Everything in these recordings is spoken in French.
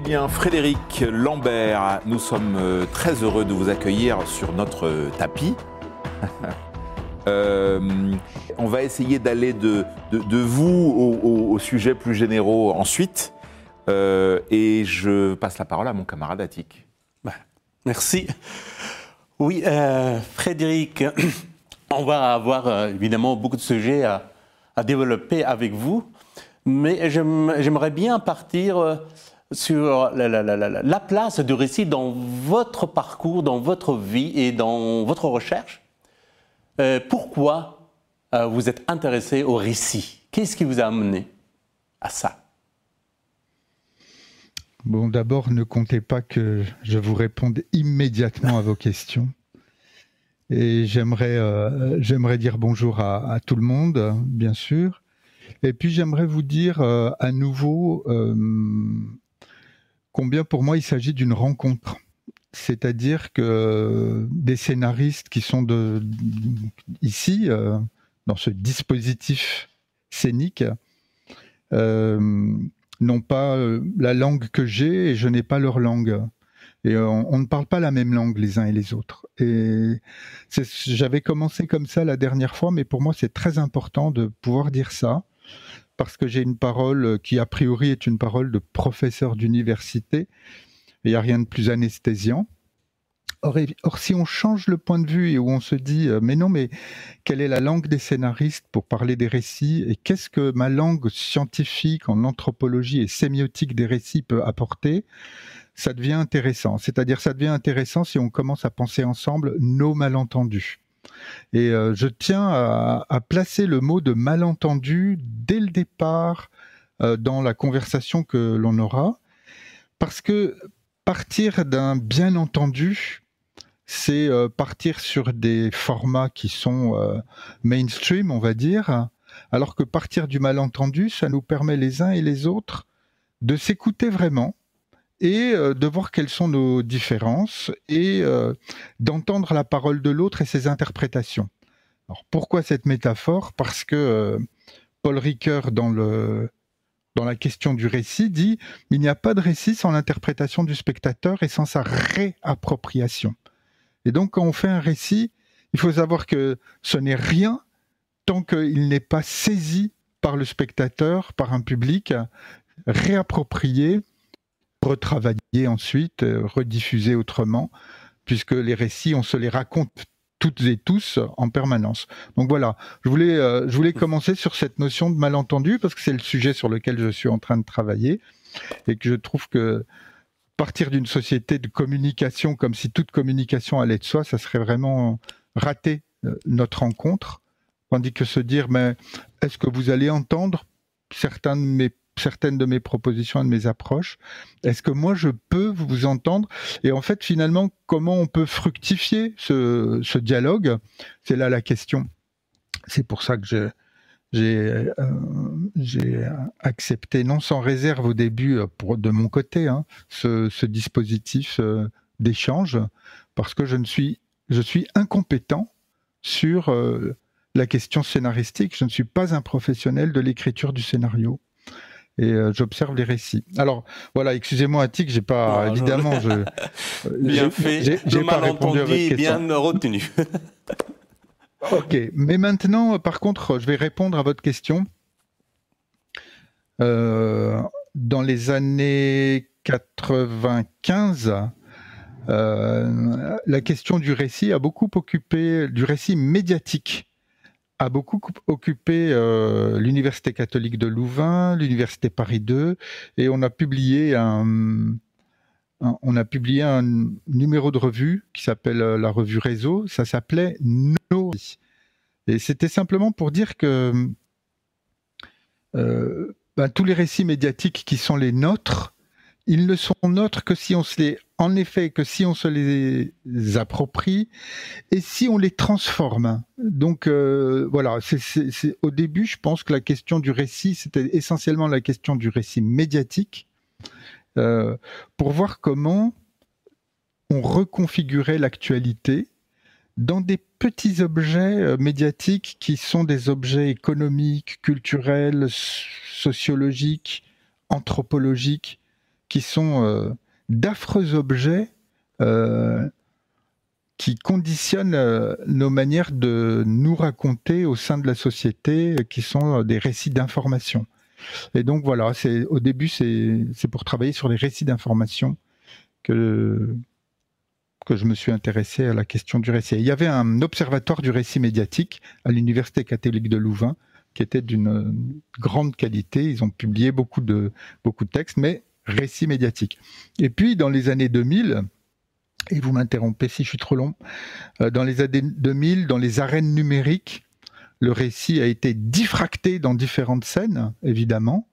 Eh bien, Frédéric Lambert, nous sommes euh, très heureux de vous accueillir sur notre euh, tapis. Euh, on va essayer d'aller de, de- vous au, au- au sujet plus généraux ensuite. Et je passe la parole à mon camarade Attic. Merci. Oui, Frédéric, on va avoir évidemment beaucoup de sujets à, à développer avec vous, mais j'aime- j'aimerais bien partir sur la, la- la- la- la place du récit dans votre parcours, dans votre vie et dans votre recherche. Euh, pourquoi euh, vous êtes intéressé au récit? Qu'est-ce qui vous a amené à ça? Bon, d'abord, ne comptez pas que je vous réponde immédiatement à vos questions. Et j'aimerais, euh, dire bonjour à, tout le monde, bien sûr. Et puis j'aimerais vous dire à nouveau combien pour moi il s'agit d'une rencontre. C'est-à-dire que des scénaristes qui sont de, ici, euh, dans ce dispositif scénique, euh, n'ont pas euh, la langue que j'ai et je n'ai pas leur langue. Et on, ne parle pas la même langue les uns et les autres. Et j'avais commencé comme ça la dernière fois, mais pour moi c'est très important de pouvoir dire ça parce que j'ai une parole qui a priori est une parole de professeur d'université. Il n'y a rien de plus anesthésiant. Or, or, si on change le point de vue et où on se dit, euh, mais non, mais quelle est la langue des scénaristes pour parler des récits et qu'est-ce que ma langue scientifique en anthropologie et sémiotique des récits peut apporter, ça devient intéressant. C'est-à-dire, ça devient intéressant si on commence à penser ensemble nos malentendus. Et euh, je tiens à, placer le mot de malentendu dès le départ euh, dans la conversation que l'on aura, parce que partir d'un bien entendu, c'est euh, partir sur des formats qui sont mainstream, on va dire, alors que partir du malentendu, ça nous permet les uns et les autres de s'écouter vraiment et euh, de voir quelles sont nos différences et euh, d'entendre la parole de l'autre et ses interprétations. Alors pourquoi cette métaphore? Parce que euh, Paul Ricoeur, dans, le, dans la question du récit, dit il n'y a pas de récit sans l'interprétation du spectateur et sans sa réappropriation. Et donc quand on fait un récit, il faut savoir que ce n'est rien tant qu'il n'est pas saisi par le spectateur, par un public, réapproprié, retravaillé ensuite, euh, rediffusé autrement, puisque les récits, on se les raconte toutes et tous en permanence. Donc voilà, je voulais, euh, je voulais commencer sur cette notion de malentendu, parce que c'est le sujet sur lequel je suis en train de travailler, et que je trouve que partir d'une société de communication comme si toute communication allait de soi, ça serait vraiment rater euh, notre rencontre, tandis que se dire, mais est-ce que vous allez entendre certains de mes certaines de mes propositions et de mes approches Est-ce que moi je peux vous entendre? Et en fait, finalement, comment on peut fructifier ce, dialogue? C'est là la question. C'est pour ça que je- j'ai euh, accepté, non sans réserve au début, euh, de mon côté, hein, ce, dispositif euh, d'échange, parce que je ne suis, incompétent sur la question scénaristique. Je ne suis pas un professionnel de l'écriture du scénario. Et euh, j'observe les récits. Alors voilà, excusez-moi Attic, j'ai pas Non, évidemment je Bien j'ai- fait, pas répondu à malentendu votre est question. bien retenu. Ok, mais maintenant, euh, par contre, je vais répondre à votre question. Euh, dans les années 95, euh, la question du récit a beaucoup occupé, du récit médiatique, a beaucoup coup- occupé euh, l'Université catholique de Louvain, l'Université Paris 2, et on a publié un, numéro de revue qui s'appelle euh, la revue Réseau. Ça s'appelait récits. Et c'était simplement pour dire que euh, ben, tous les récits médiatiques qui sont les nôtres, ils ne sont nôtres que si on se les, en effet, que si on se les approprie et si on les transforme. Donc euh, voilà, c'est, au début, je pense que la question du récit, c'était essentiellement la question du récit médiatique, euh, pour voir comment on reconfigurait l'actualité dans des petits objets euh, médiatiques qui sont des objets économiques, culturels, sociologiques, anthropologiques, qui sont d'affreux objets qui conditionnent nos manières de nous raconter au sein de la société, qui sont des récits d'information. Et donc voilà, au début c'est pour travailler sur les récits d'information que que je me suis intéressé à la question du récit. il y avait un observatoire du récit médiatique à l'Université catholique de Louvain qui était d'une grande qualité. Ils ont publié beaucoup de, beaucoup de textes, mais récit médiatique. Et puis, dans les années 2000, et vous m'interrompez si je suis trop long, euh, dans les années 2000, dans les arènes numériques, le récit a été diffracté dans différentes scènes, évidemment.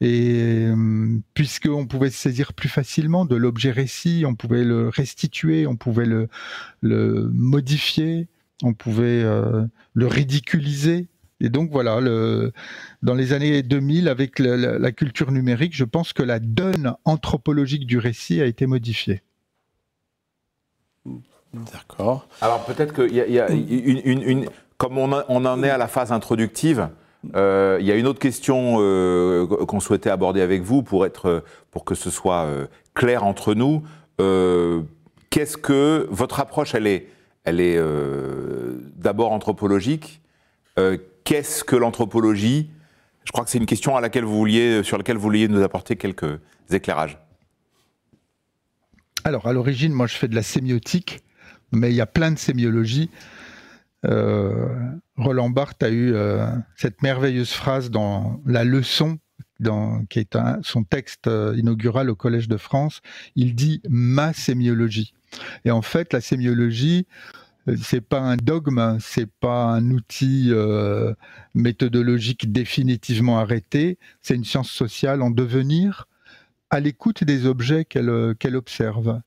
Et euh, puisqu'on pouvait se saisir plus facilement de l'objet récit, on pouvait le restituer, on pouvait le, le modifier, on pouvait euh, le ridiculiser. Et donc voilà, le, dans les années 2000, avec la, la, culture numérique, je pense que la donne anthropologique du récit a été modifiée. D'accord. Alors peut-être qu'il y a, y a une, une, une, comme on, on, en est à la phase introductive, euh, il y a une autre question euh, qu'on souhaitait aborder avec vous pour, être, pour que ce soit euh, clair entre nous. Euh, qu'est-ce que votre approche, elle est, elle est euh, d'abord anthropologique. Euh, qu'est-ce que l'anthropologie? Je crois que c'est une question à laquelle vous vouliez, sur laquelle vous vouliez nous apporter quelques éclairages. Alors, à l'origine, moi, je fais de la sémiotique, mais il y a plein de sémiologies. Euh, Roland Barthes a eu euh, cette merveilleuse phrase dans La leçon, dans, qui est son texte euh, inaugural au Collège de France. Il dit ma sémiologie. Et en fait, la sémiologie, euh, c'est pas un dogme, c'est pas un outil euh, méthodologique définitivement arrêté. C'est une science sociale en devenir, à l'écoute des objets qu'elle qu'elle observe.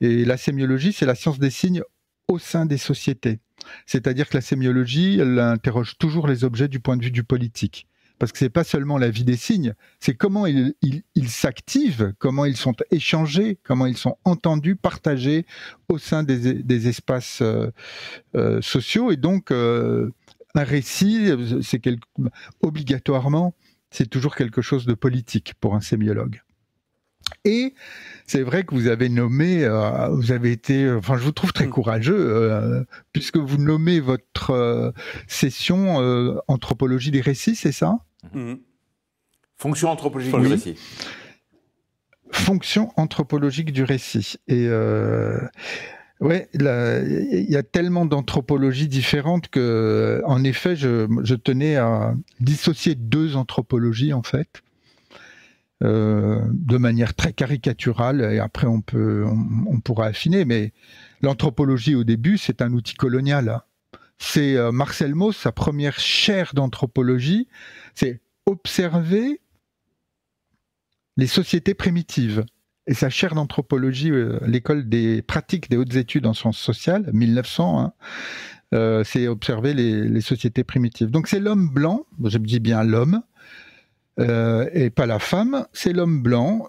Et la sémiologie, c'est la science des signes au sein des sociétés. C'est-à-dire que la sémiologie, elle interroge toujours les objets du point de vue du politique. Parce que c'est pas seulement la vie des signes, c'est comment ils, s'activent, comment ils sont échangés, comment ils sont entendus, partagés au sein des, des espaces euh, euh, sociaux. Et donc, euh, un récit, c'est obligatoirement, c'est toujours quelque chose de politique pour un sémiologue. Et c'est vrai que vous avez nommé, euh, vous avez été, enfin, je vous trouve très courageux, euh, puisque vous nommez votre euh, session anthropologie des récits, c'est ça? Mmh. Fonction anthropologique Oui. du récit. Fonction anthropologique du récit. Et euh, ouais, il y a tellement d'anthropologies différentes que, en effet, je, je tenais à dissocier deux anthropologies en fait. Euh, de manière très caricaturale, et après on, peut, on, on pourra affiner, mais l'anthropologie au début, c'est un outil colonial. hein. C'est euh, Marcel Mauss, sa première chaire d'anthropologie, c'est observer les sociétés primitives. Et sa chaire d'anthropologie, euh, l'école des pratiques des hautes études en sciences sociales, 1900, hein, euh, c'est observer les, sociétés primitives. Donc c'est l'homme blanc, je me dis bien l'homme, euh, et pas la femme, c'est l'homme blanc,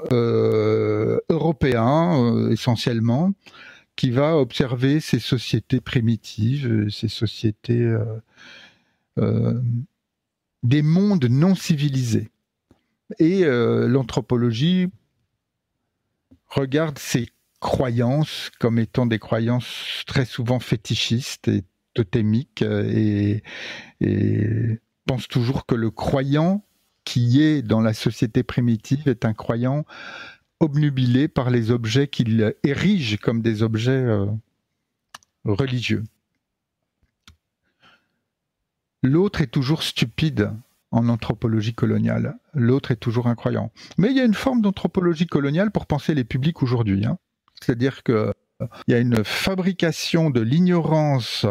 européen essentiellement, qui va observer ces sociétés primitives, ces sociétés des mondes non civilisés. Et euh, l'anthropologie regarde ces croyances comme étant des croyances très souvent fétichistes et totémiques euh, et, pense toujours que le croyant qui est dans la société primitive est un croyant obnubilé par les objets qu'il érige comme des objets euh, religieux. L'autre est toujours stupide en anthropologie coloniale. L'autre est toujours incroyant. Mais il y a une forme d'anthropologie coloniale pour penser les publics aujourd'hui. Hein. C'est-à-dire qu'il y a une fabrication de l'ignorance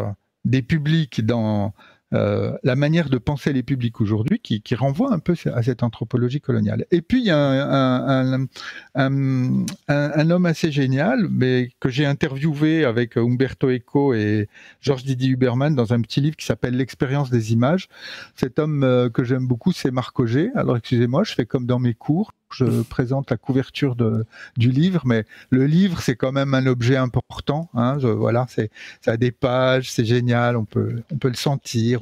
des publics dans euh, la manière de penser les publics aujourd'hui qui, qui, renvoie un peu à cette anthropologie coloniale. Et puis il y a un, un, un, un homme assez génial, mais que j'ai interviewé avec Umberto Eco et Georges Didier Huberman dans un petit livre qui s'appelle L'expérience des images. Cet homme euh, que j'aime beaucoup, c'est Marc Auger. Alors excusez-moi, je fais comme dans mes cours je présente la couverture du livre, mais le livre c'est quand même un objet important. Hein, voilà, c'est ça a des pages, c'est génial, on peut on peut le sentir.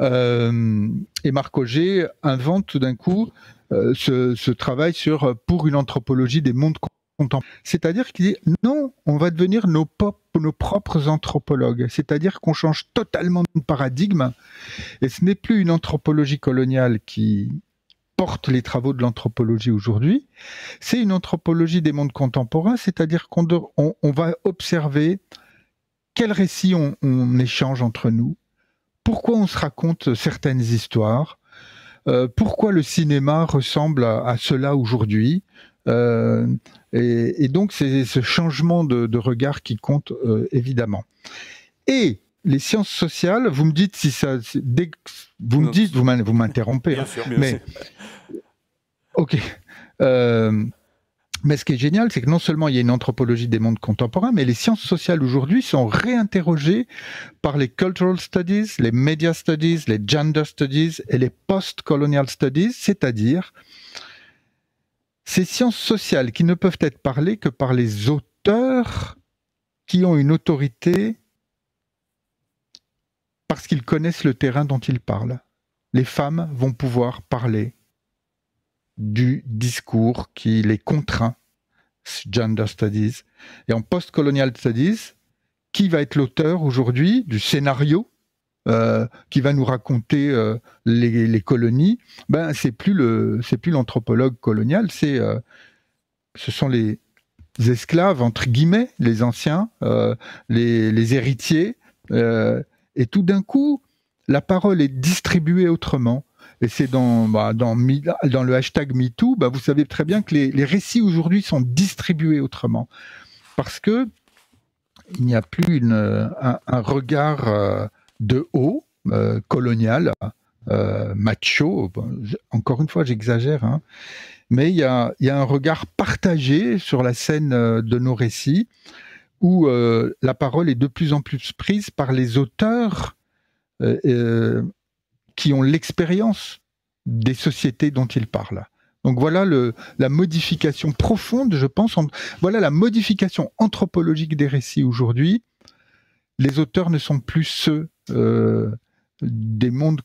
Euh, et Marc Auger invente tout d'un coup ce, travail sur pour une anthropologie des mondes contemporains. C'est-à-dire qu'il dit non, on va devenir nos, nos propres anthropologues. C'est-à-dire qu'on change totalement de paradigme et ce n'est plus une anthropologie coloniale qui les travaux de l'anthropologie aujourd'hui, c'est une anthropologie des mondes contemporains, c'est-à-dire qu'on va observer quels récits on, échange entre nous, pourquoi on se raconte certaines histoires, euh, pourquoi le cinéma ressemble à, cela aujourd'hui. Euh, et, donc c'est ce changement de, regard qui compte euh, évidemment. Et les sciences sociales, vous me dites si ça, dès vous me dites, vous m'interrompez, hein, mais ok. Mais ce qui est génial, c'est que non seulement il y a une anthropologie des mondes contemporains, mais les sciences sociales aujourd'hui sont réinterrogées par les cultural studies, les media studies, les gender studies et les post-colonial studies, c'est-à-dire ces sciences sociales qui ne peuvent être parlées que par les auteurs qui ont une autorité parce qu'ils connaissent le terrain dont ils parlent. Les femmes vont pouvoir parler du discours qui les contraint, gender studies. Et en post-colonial studies, qui va être l'auteur aujourd'hui du scénario euh, qui va nous raconter euh, les, colonies? Ben c'est plus le, c'est plus l'anthropologue colonial, c'est, euh, ce sont les esclaves entre guillemets, les anciens, les, les, héritiers, et tout d'un coup, la parole est distribuée autrement et c'est dans, bah, le hashtag MeToo, bah, vous savez très bien que les, récits aujourd'hui sont distribués autrement. Parce que il n'y a plus un, regard euh, de haut, euh, colonial, euh, macho. encore une fois, j'exagère, hein, mais il y, a, un regard partagé sur la scène de nos récits où la parole est de plus en plus prise par les auteurs qui ont l'expérience des sociétés dont ils parlent. Donc voilà la modification profonde, je pense. voilà la modification anthropologique des récits aujourd'hui. Les auteurs ne sont plus ceux euh, des mondes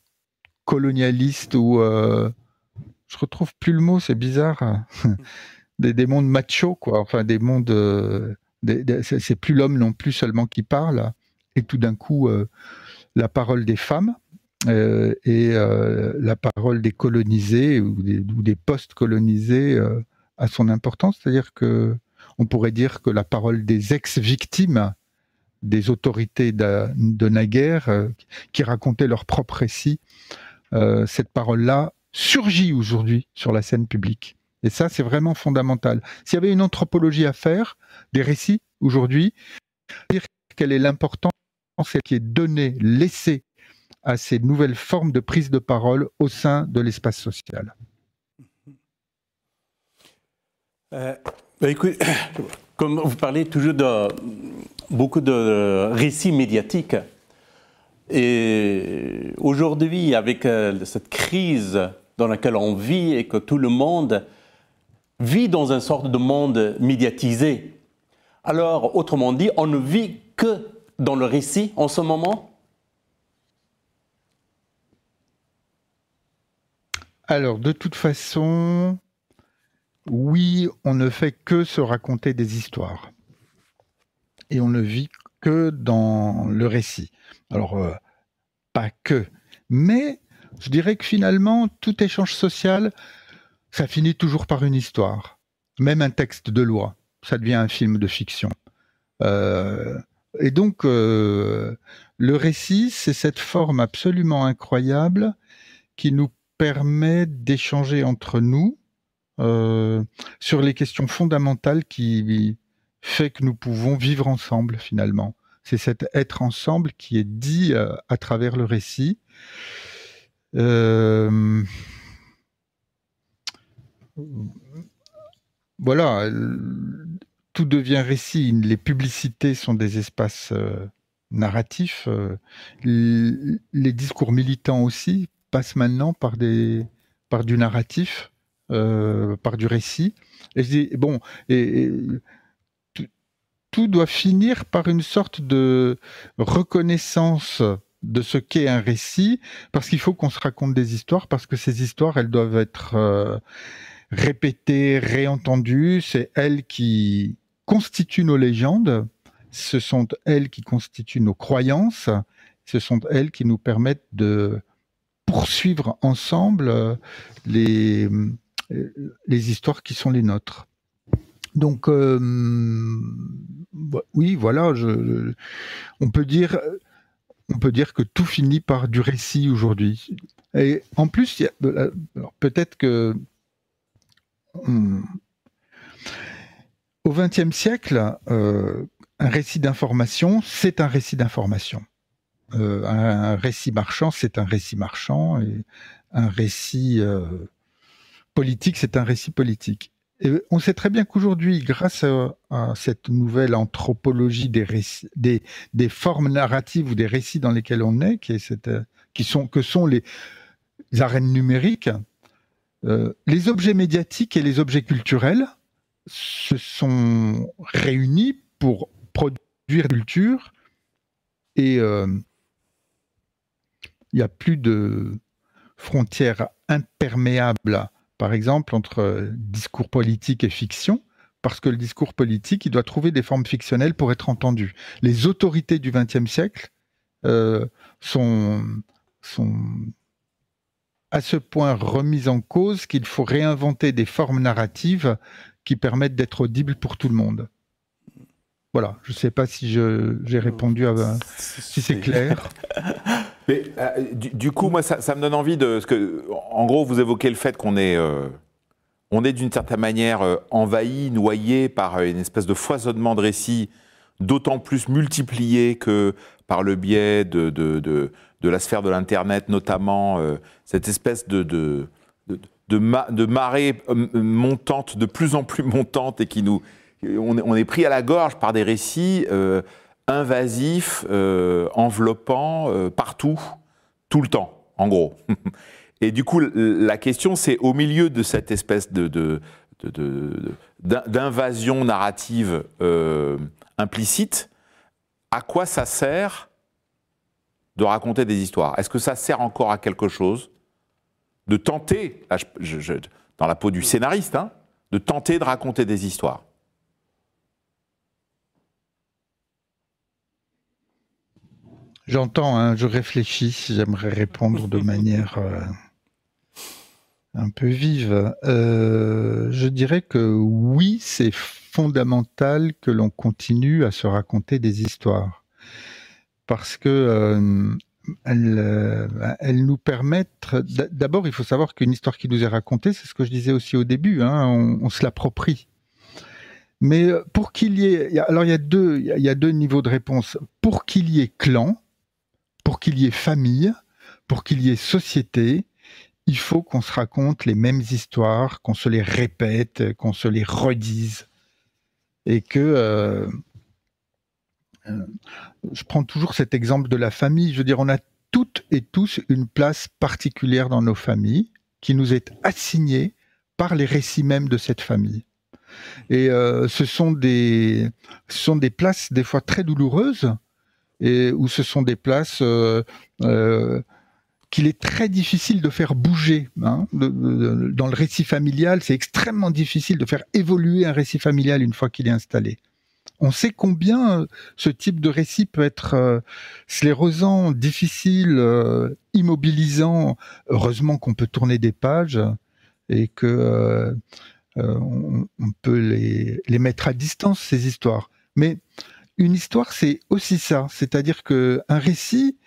colonialistes ou euh, je retrouve plus le mot, c'est bizarre. des, mondes machos, quoi. Enfin, des mondes. Euh, c'est plus l'homme non plus seulement qui parle. Et tout d'un coup, la parole des femmes euh, et euh, la parole des colonisés ou des, post-colonisés euh, a son importance, c'est-à-dire que on pourrait dire que la parole des ex-victimes des autorités de, de naguère qui racontaient leur propre récit, cette parole-là surgit aujourd'hui sur la scène publique. Et ça, c'est vraiment fondamental. S'il y avait une anthropologie à faire des récits aujourd'hui, dire quelle est l'importance qui est donnée, laissée à ces nouvelles formes de prise de parole au sein de l'espace social euh, bah, Comme vous parlez toujours de beaucoup de récits médiatiques, et aujourd'hui, avec euh, cette crise dans laquelle on vit et que tout le monde vit dans une sorte de monde médiatisé, alors autrement dit, on ne vit que dans le récit en ce moment? Alors, de toute façon, oui, on ne fait que se raconter des histoires. Et on ne vit que dans le récit. Alors, euh, pas que. Mais je dirais que finalement, tout échange social, ça finit toujours par une histoire. Même un texte de loi, ça devient un film de fiction. Euh, et donc, euh, le récit, c'est cette forme absolument incroyable qui nous permet d'échanger entre nous euh, sur les questions fondamentales qui fait que nous pouvons vivre ensemble finalement. C'est cet être ensemble qui est dit à travers le récit. Voilà, tout devient récit. Les publicités sont des espaces narratifs. les discours militants aussi passe maintenant par, des, par du narratif, euh, par du récit. Et je dis, bon, et, tout, doit finir par une sorte de reconnaissance de ce qu'est un récit, parce qu'il faut qu'on se raconte des histoires, parce que ces histoires, elles doivent être euh, répétées, réentendues. C'est elles qui constituent nos légendes, ce sont elles qui constituent nos croyances, ce sont elles qui nous permettent de poursuivre ensemble euh, les, les histoires qui sont les nôtres. Donc, euh, oui, voilà, on peut dire, on peut dire que tout finit par du récit aujourd'hui. Et en plus, peut-être que au XXe siècle, euh, un récit d'information, c'est un récit d'information. Euh, un, récit marchand, c'est un récit marchand, un récit politique, c'est un récit politique on sait très bien qu'aujourd'hui, grâce à, cette nouvelle anthropologie des, formes narratives ou des récits dans lesquels on est, euh, que sont les arènes numériques, euh, les objets médiatiques et les objets culturels se sont réunis pour produire culture et euh, il n'y a plus de frontières imperméables par exemple, entre discours politique et fiction, parce que le discours politique, il doit trouver des formes fictionnelles pour être entendu. Les autorités du XXe siècle euh, sont à ce point remises en cause qu'il faut réinventer des formes narratives qui permettent d'être audibles pour tout le monde. Voilà, je ne sais pas si j'ai répondu à si c'est clair. Mais euh, du, coup, moi, ça, me donne envie de. que, en gros, vous évoquez le fait qu'on est, euh, on est d'une certaine manière euh, envahi, noyé par une espèce de foisonnement de récits, d'autant plus multiplié que par le biais de, de, de, la sphère de l'Internet, notamment, cette espèce de, de, de, marée montante, de plus en plus montante, et qui nous. On est, pris à la gorge par des récits euh, enveloppant, euh, partout, tout le temps, en gros. Et du coup, la question, c'est au milieu de cette espèce de, d'invasion narrative euh, implicite, à quoi ça sert de raconter des histoires Est-ce que ça sert encore à quelque chose de tenter, dans la peau du scénariste, hein, de tenter de raconter des histoires? J'entends, hein, je réfléchis, j'aimerais répondre de manière euh, un peu vive. Euh, je dirais que oui, c'est fondamental que l'on continue à se raconter des histoires. Parce que euh, elles, nous permettent. D'abord, il faut savoir qu'une histoire qui nous est racontée, c'est ce que je disais aussi au début, hein, on, se l'approprie. Mais pour qu'il y ait, alors il y a deux, il y a deux niveaux de réponse. Pour qu'il y ait clan, pour qu'il y ait famille, pour qu'il y ait société, il faut qu'on se raconte les mêmes histoires, qu'on se les répète, qu'on se les redise. Et que. Euh, euh, je prends toujours cet exemple de la famille. Je veux dire, on a toutes et tous une place particulière dans nos familles qui nous est assignée par les récits mêmes de cette famille. Et euh, ce, sont des, places des fois très douloureuses et où ce sont des places euh, euh, qu'il est très difficile de faire bouger. Hein. dans le récit familial, c'est extrêmement difficile de faire évoluer un récit familial une fois qu'il est installé. On sait combien euh, ce type de récit peut être sclérosant, difficile, immobilisant. Heureusement qu'on peut tourner des pages et que on, peut les, les, mettre à distance ces histoires. Mais une histoire, c'est aussi ça. C'est-à-dire que un récit,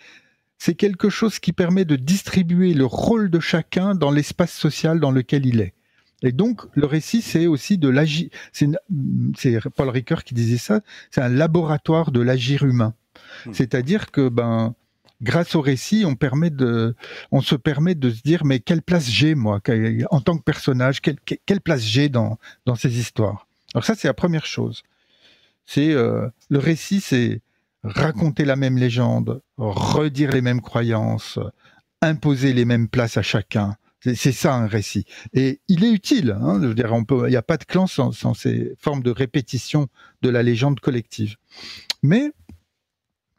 c'est quelque chose qui permet de distribuer le rôle de chacun dans l'espace social dans lequel il est. Et donc, le récit, c'est aussi de l'agir. C'est Paul Ricoeur qui disait ça. C'est un laboratoire de l'agir humain. Hmm. C'est-à-dire que, ben, grâce au récit, on permet de, on se permet de se dire, mais quelle place j'ai moi, en tant que personnage, quelle, quelle place j'ai dans dans ces histoires? Alors ça, c'est la première chose. C'est euh, le récit, c'est raconter la même légende, redire les mêmes croyances, imposer les mêmes places à chacun. C'est ça un récit. Et il est utile. Hein, il n'y a pas de clan sans, ces formes de répétition de la légende collective. Mais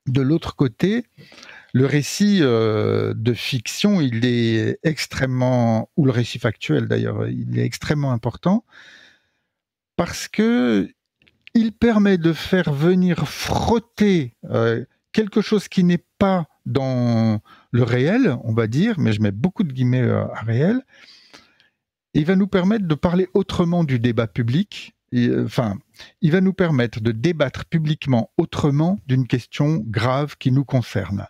de l'autre côté, le récit euh, de fiction, il est extrêmement, ou le récit factuel d'ailleurs, il est extrêmement important parce que il permet de faire venir frotter euh, quelque chose qui n'est pas dans le réel, on va dire, mais je mets beaucoup de guillemets euh, à réel. il va nous permettre de parler autrement du débat public. enfin, il va nous permettre de débattre publiquement autrement d'une question grave qui nous concerne.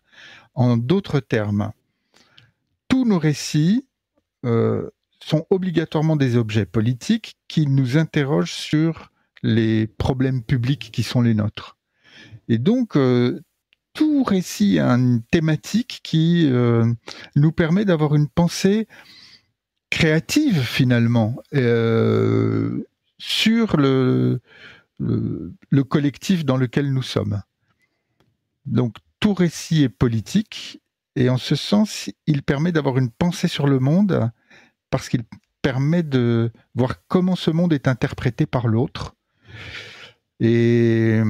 En d'autres termes, tous nos récits euh, sont obligatoirement des objets politiques qui nous interrogent sur les problèmes publics qui sont les nôtres. Et donc, euh, tout récit a une thématique qui euh, nous permet d'avoir une pensée créative finalement sur le, le collectif dans lequel nous sommes. Donc tout récit est politique et en ce sens, il permet d'avoir une pensée sur le monde parce qu'il permet de voir comment ce monde est interprété par l'autre. Et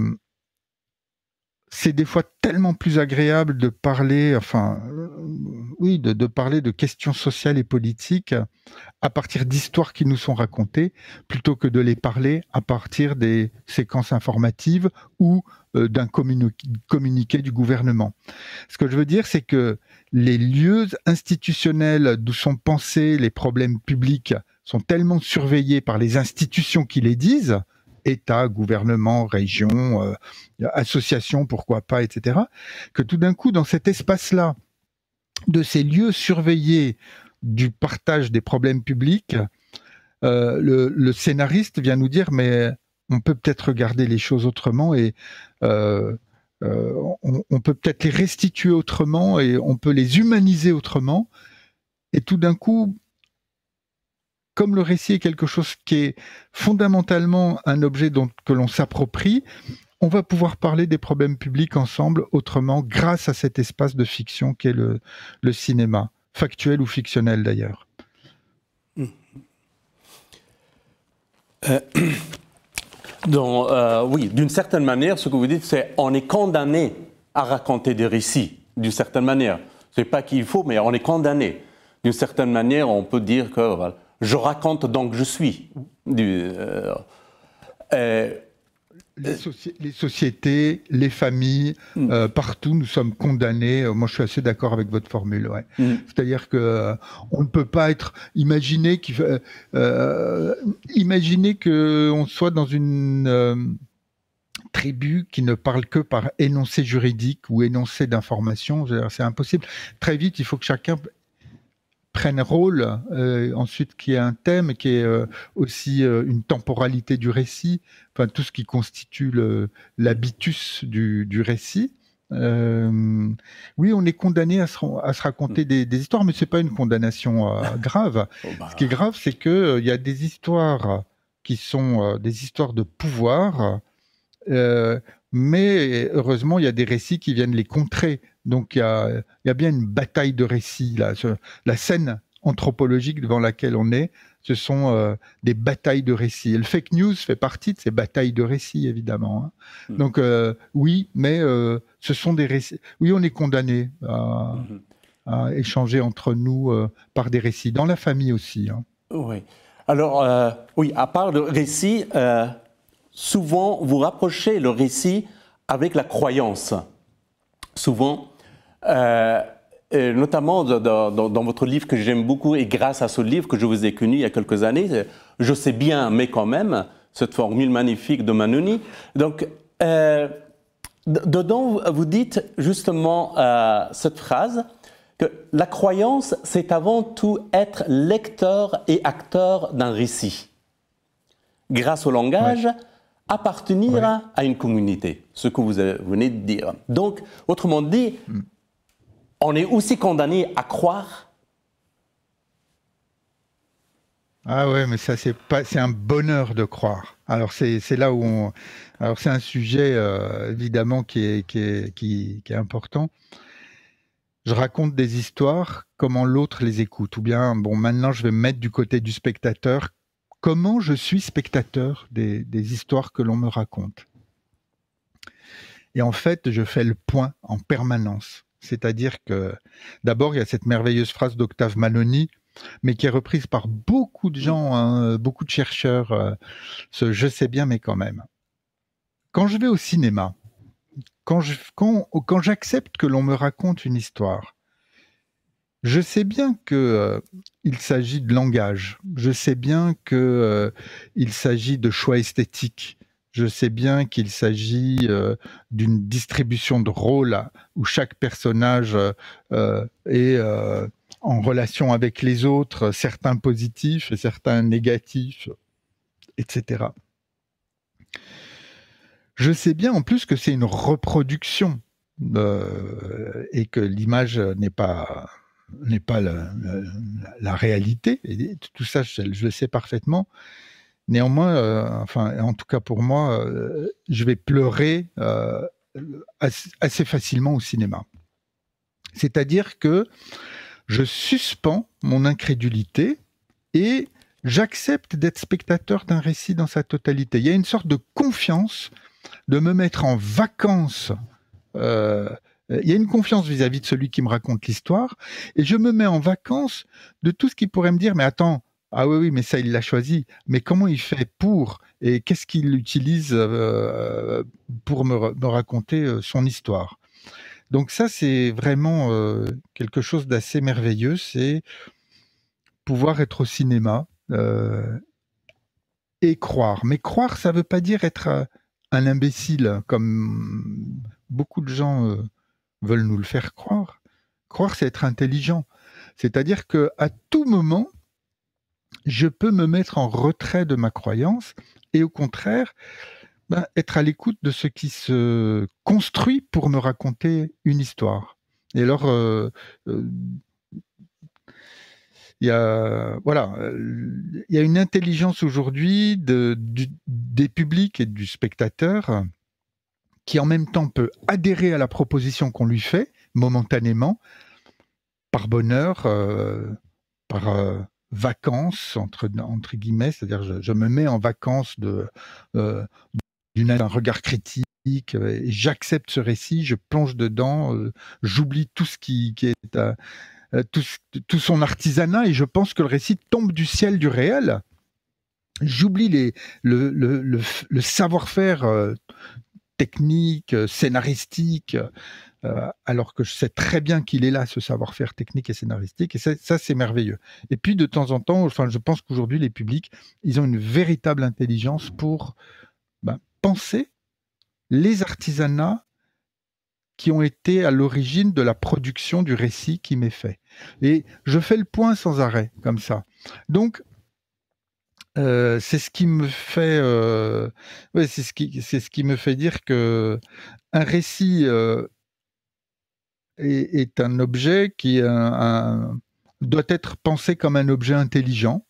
c'est des fois tellement plus agréable de parler, enfin, oui, de, de, parler de questions sociales et politiques à partir d'histoires qui nous sont racontées, plutôt que de les parler à partir des séquences informatives ou euh, d'un communiqué du gouvernement. Ce que je veux dire, c'est que les lieux institutionnels d'où sont pensés les problèmes publics sont tellement surveillés par les institutions qui les disent, État, gouvernement, région, euh, association, pourquoi pas, etc., que tout d'un coup, dans cet espace-là, de ces lieux surveillés du partage des problèmes publics, euh, le, scénariste vient nous dire, mais on peut peut-être regarder les choses autrement et euh, on, peut peut-être les restituer autrement et on peut les humaniser autrement. Et tout d'un coup, comme le récit est quelque chose qui est fondamentalement un objet dont, que l'on s'approprie, on va pouvoir parler des problèmes publics ensemble autrement grâce à cet espace de fiction qu'est le, le cinéma, factuel ou fictionnel d'ailleurs. Euh, euh, oui, d'une certaine manière, ce que vous dites, c'est on est condamné à raconter des récits, d'une certaine manière. C'est pas qu'il faut, mais on est condamné. D'une certaine manière, on peut dire que je raconte donc je suis. Euh, euh, les, sociétés, les familles, mm. euh, partout, nous sommes condamnés. Moi, je suis assez d'accord avec votre formule. Mm. C'est-à-dire que on ne peut pas être imaginer que on soit dans une tribu qui ne parle que par énoncé juridique ou énoncé d'information. C'est impossible. Très vite, il faut que chacun prennent rôle, euh, ensuite qui est un thème, qui est euh, aussi euh, une temporalité du récit, enfin tout ce qui constitue l'habitus du, du, récit. oui, on est condamné à se, à se raconter des, des, histoires, mais c'est pas une condamnation grave. Oh, bah. Ce qui est grave, c'est que il y a des histoires qui sont des histoires de pouvoir, mais heureusement, il y a des récits qui viennent les contrer. Donc il y a, bien une bataille de récits. Là. La scène anthropologique devant laquelle on est, ce sont euh, des batailles de récits. Et le fake news fait partie de ces batailles de récits, évidemment. Hein. Hmm. Donc euh, oui, mais euh, ce sont des récits. Oui, on est condamné à, hmm. échanger entre nous par des récits, dans la famille aussi. Hein. Oui. Alors, oui, à part le récit, souvent vous rapprochez le récit avec la croyance. Souvent, euh, notamment dans, votre livre que j'aime beaucoup, et grâce à ce livre que je vous ai connu il y a quelques années, je sais bien, mais quand même, cette formule magnifique de Manoni. Donc, euh, dedans, vous dites justement euh, cette phrase que la croyance, c'est avant tout être lecteur et acteur d'un récit. Grâce au langage, appartenir à une communauté, ce que vous venez de dire. Donc, autrement dit, mm. On est aussi condamné à croire. Ah ouais, mais ça c'est un bonheur de croire. Alors c'est, là où alors c'est un sujet euh, évidemment qui est important. Je raconte des histoires, comment l'autre les écoute. Ou bien, bon, maintenant je vais me mettre du côté du spectateur, comment je suis spectateur des, histoires que l'on me raconte? Et en fait, je fais le point en permanence. C'est-à-dire que d'abord, il y a cette merveilleuse phrase d'Octave Maloney, mais qui est reprise par beaucoup de gens, hein, beaucoup de chercheurs, euh, ce je sais bien, mais quand même. Quand je vais au cinéma, quand, j'accepte que l'on me raconte une histoire, je sais bien que euh, il s'agit de langage, je sais bien que euh, il s'agit de choix esthétiques, je sais bien qu'il s'agit euh, d'une distribution de rôles où chaque personnage est en relation avec les autres, certains positifs et certains négatifs, etc. Je sais bien en plus que c'est une reproduction et que l'image n'est pas n'est pas la, réalité. Tout ça, je, le sais parfaitement. Néanmoins, euh, en tout cas pour moi, euh, je vais pleurer euh, assez, facilement au cinéma. C'est-à-dire que je suspends mon incrédulité et j'accepte d'être spectateur d'un récit dans sa totalité. Il y a une sorte de confiance de me mettre en vacances il y a une confiance vis-à-vis de celui qui me raconte l'histoire, et je me mets en vacances de tout ce qui pourrait me dire, mais attends, ah oui, oui, mais ça, il l'a choisi. Mais comment il fait pour Et qu'est-ce qu'il utilise euh, pour me, raconter euh, son histoire? Donc ça, c'est vraiment quelque chose d'assez merveilleux, c'est pouvoir être au cinéma et croire. Mais croire, ça ne veut pas dire être un imbécile, comme beaucoup de gens veulent nous le faire croire. Croire, c'est être intelligent. C'est-à-dire que à tout moment, je peux me mettre en retrait de ma croyance et au contraire, ben, être à l'écoute de ce qui se construit pour me raconter une histoire. Et alors, euh, euh, il y a voilà, il y a une intelligence aujourd'hui de, des publics et du spectateur qui en même temps peut adhérer à la proposition qu'on lui fait momentanément, par bonheur, euh, par euh, vacances, entre, entre guillemets, c'est-à-dire je, me mets en vacances de, euh, d'un regard critique, et j'accepte ce récit, je plonge dedans, j'oublie tout ce qui, est tout, son artisanat, et je pense que le récit tombe du ciel du réel. J'oublie les, le, savoir-faire technique, euh, scénaristique, euh, alors que je sais très bien qu'il est là, ce savoir-faire technique et scénaristique. Et ça, c'est merveilleux. Et puis, de temps en temps, enfin, je pense qu'aujourd'hui, les publics, ils ont une véritable intelligence pour ben, penser les artisanats qui ont été à l'origine de la production du récit qui m'est fait. Et je fais le point sans arrêt, comme ça. Donc, euh, c'est ce qui me fait, euh, c'est ce qui, c'est ce qui me fait dire que un récit est, un objet qui doit être pensé comme un objet intelligent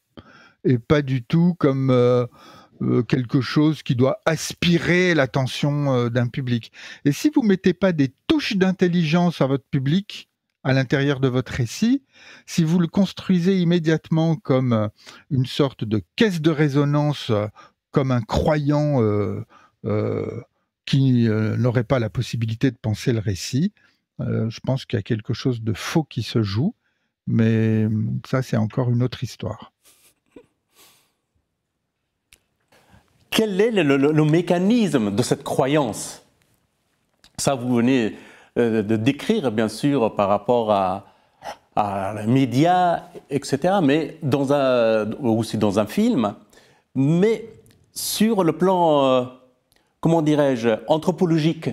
et pas du tout comme quelque chose qui doit aspirer l'attention d'un public. Et si vous mettez pas des touches d'intelligence à votre public, à l'intérieur de votre récit, si vous le construisez immédiatement comme euh, une sorte de caisse de résonance, euh, comme un croyant euh, qui n'aurait pas la possibilité de penser le récit, je pense qu'il y a quelque chose de faux qui se joue, mais ça c'est encore une autre histoire. Quel est le mécanisme de cette croyance? Ça, vous venez euh, de décrire, bien sûr, par rapport à, à les médias, etc., mais dans un, aussi dans un film, mais sur le plan, euh, comment dirais-je, anthropologique.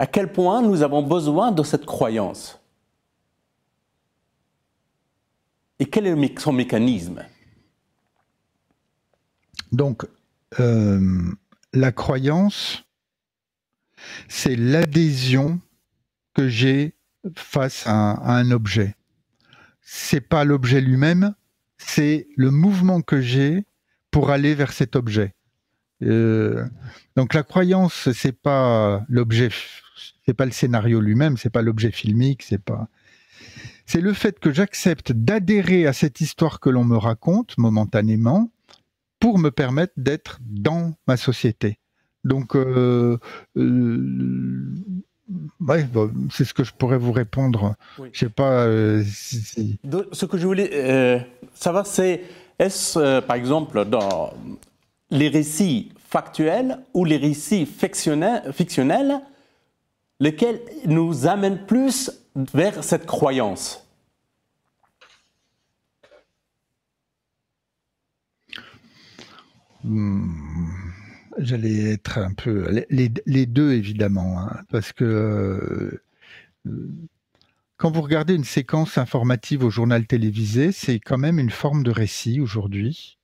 À quel point nous avons besoin de cette croyance Et quel est son mécanisme Donc, euh, la croyance, c'est l'adhésion que j'ai face à un, objet. C'est pas l'objet lui-même, c'est le mouvement que j'ai pour aller vers cet objet. Euh, donc la croyance, c'est pas l'objet, c'est pas le scénario lui-même, c'est pas l'objet filmique, c'est pas. C'est le fait que j'accepte d'adhérer à cette histoire que l'on me raconte momentanément pour me permettre d'être dans ma société Donc, euh, euh, c'est ce que je pourrais vous répondre. Je sais pas si, Ce que je voulais savoir, c'est est-ce, par exemple, dans les récits factuels ou les récits fictionnels, fictionnels lesquels nous amènent plus vers cette croyance. Hmm, J'allais être un peu... Les, deux, évidemment, hein, parce que euh, quand vous regardez une séquence informative au journal télévisé, c'est quand même une forme de récit aujourd'hui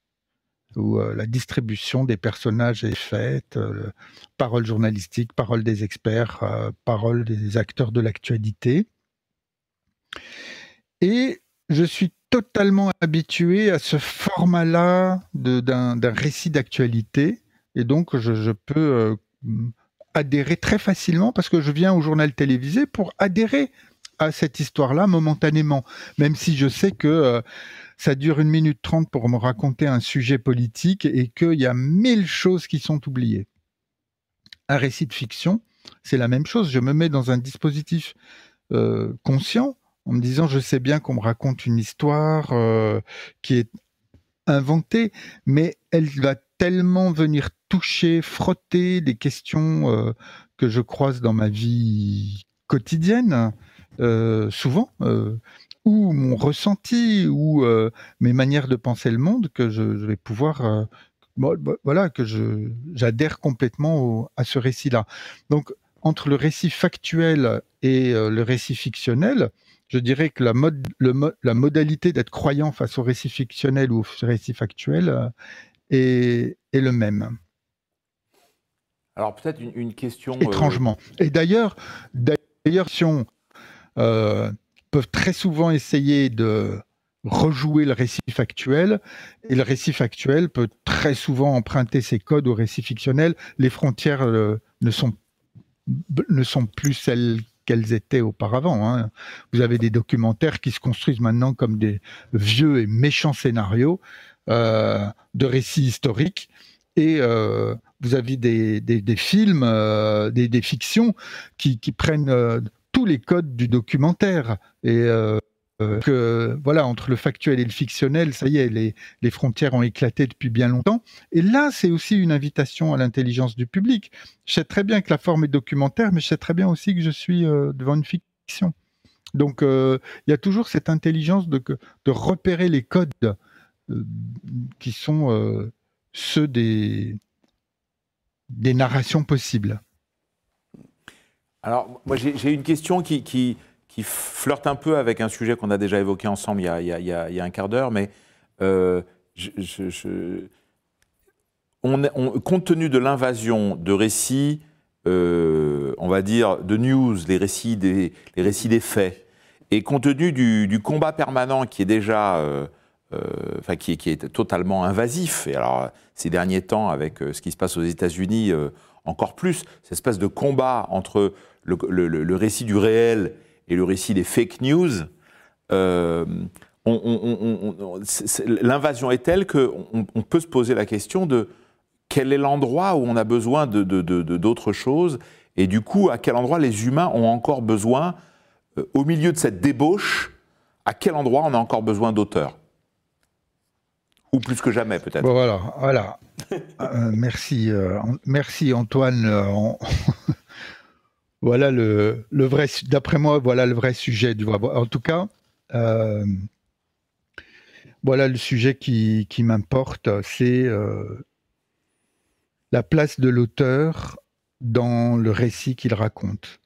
où euh, la distribution des personnages est faite, euh, parole journalistique, parole des experts, euh, parole des acteurs de l'actualité. Et je suis totalement habitué à ce format-là d'un récit d'actualité, et donc je, peux adhérer très facilement parce que je viens au journal télévisé pour adhérer à cette histoire-là momentanément, même si je sais que ça dure une minute trente pour me raconter un sujet politique et qu'il y a mille choses qui sont oubliées. Un récit de fiction, c'est la même chose. Je me mets dans un dispositif euh, conscient en me disant je sais bien qu'on me raconte une histoire euh, qui est inventée, mais elle va tellement venir toucher, frotter des questions euh, que je croise dans ma vie quotidienne, souvent, ou mon ressenti ou euh, mes manières de penser le monde que je, vais pouvoir euh, voilà que je j'adhère complètement à ce récit-là. Donc entre le récit factuel et euh, le récit fictionnel, je dirais que la, mode, le, la modalité d'être croyant face au récit fictionnel ou au récit factuel est, est le même. Alors peut-être une, question. Étrangement. Et d'ailleurs, d'ailleurs, si on peuvent très souvent essayer de rejouer le récit factuel, et le récit factuel peut très souvent emprunter ses codes au récit fictionnel. Les frontières euh, ne, sont, ne sont plus celles qu'elles étaient auparavant. Hein. Vous avez des documentaires qui se construisent maintenant comme des vieux et méchants scénarios euh, de récits historiques. Et euh, vous avez des, des, films, des, des, fictions qui, qui prennent tous les codes du documentaire. Et euh, euh, que voilà, entre le factuel et le fictionnel, ça y est, les, frontières ont éclaté depuis bien longtemps. Et là, c'est aussi une invitation à l'intelligence du public. Je sais très bien que la forme est documentaire, mais je sais très bien aussi que je suis euh, devant une fiction. Donc, il y a toujours cette intelligence de, de repérer les codes qui sont ceux des, des narrations possibles. Alors, moi, j'ai une question qui, flirte un peu avec un sujet qu'on a déjà évoqué ensemble il y a, un quart d'heure, mais euh, compte tenu de l'invasion de récits, euh, on va dire, de news, les récits des, faits, et compte tenu du, combat permanent qui est déjà, euh, enfin, qui, est totalement invasif, et alors ces derniers temps, avec ce qui se passe aux États-Unis, encore plus, cette espèce de combat entre le, récit du réel et le récit des fake news, euh, l'invasion est telle qu'on on peut se poser la question de quel est l'endroit où on a besoin d'autres de, choses et du coup à quel endroit les humains ont encore besoin, euh, au milieu de cette débauche, à quel endroit on a encore besoin d'auteurs ou plus que jamais peut-être. voilà, voilà. Euh, merci, merci Antoine voilà le, vrai, d'après moi, voilà le vrai sujet. Du, en tout cas, euh, voilà le sujet qui, m'importe, c'est euh, la place de l'auteur dans le récit qu'il raconte.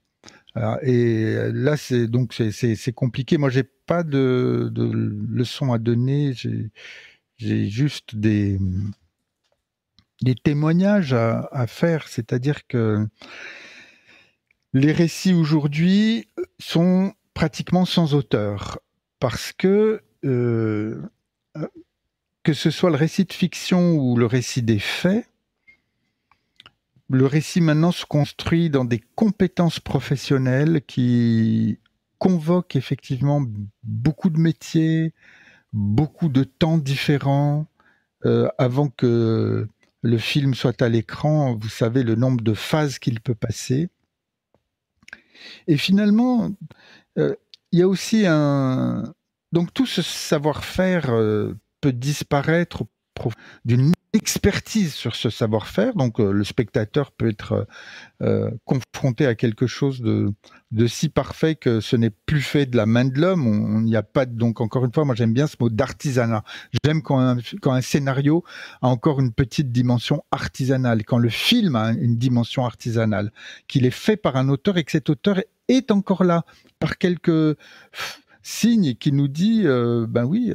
et là, c'est donc c'est compliqué. Moi, j'ai pas de, leçons à donner. J'ai juste des témoignages à, à faire. C'est-à-dire que les récits aujourd'hui sont pratiquement sans auteur parce que euh, que ce soit le récit de fiction ou le récit des faits, le récit maintenant se construit dans des compétences professionnelles qui convoquent effectivement beaucoup de métiers, beaucoup de temps différents, euh, avant que le film soit à l'écran, vous savez le nombre de phases qu'il peut passer. Et finalement, euh, il y a aussi un... Donc tout ce savoir-faire euh, peut disparaître d'une expertise sur ce savoir-faire. Donc euh, le spectateur peut être euh, euh, confronté à quelque chose de, de, si parfait que ce n'est plus fait de la main de l'homme. On n'y a pas donc encore une fois, moi j'aime bien ce mot d'artisanat. J'aime quand un, quand un scénario a encore une petite dimension artisanale, quand le film a une dimension artisanale, qu'il est fait par un auteur et que cet auteur est encore là par quelques signes qui nous dit ben oui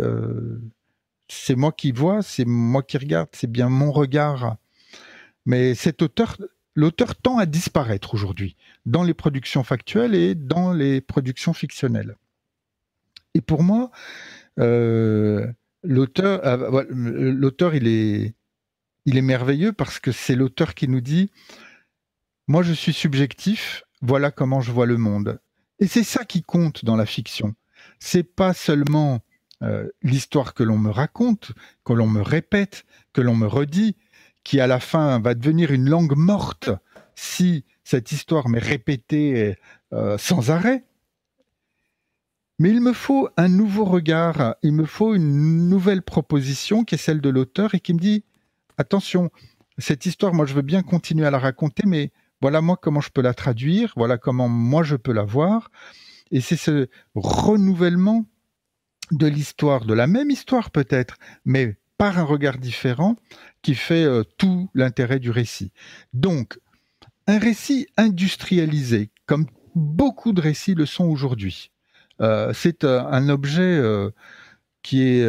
c'est moi qui vois, c'est moi qui regarde, c'est bien mon regard. Mais cet auteur, l'auteur tend à disparaître aujourd'hui dans les productions factuelles et dans les productions fictionnelles. Et pour moi, euh, l'auteur, euh, l'auteur, il est, il est merveilleux parce que c'est l'auteur qui nous dit, moi je suis subjectif, voilà comment je vois le monde. Et c'est ça qui compte dans la fiction. C'est pas seulement euh, l'histoire que l'on me raconte, que l'on me répète, que l'on me redit, qui à la fin va devenir une langue morte si cette histoire m'est répétée euh, sans arrêt. Mais il me faut un nouveau regard, il me faut une nouvelle proposition qui est celle de l'auteur et qui me dit, attention, cette histoire, moi je veux bien continuer à la raconter, mais voilà moi comment je peux la traduire, voilà comment moi je peux la voir. Et c'est ce renouvellement de l'histoire, de la même histoire peut-être, mais par un regard différent, qui fait euh, tout l'intérêt du récit. Donc, un récit industrialisé, comme beaucoup de récits le sont aujourd'hui, euh, c'est euh, un objet qui est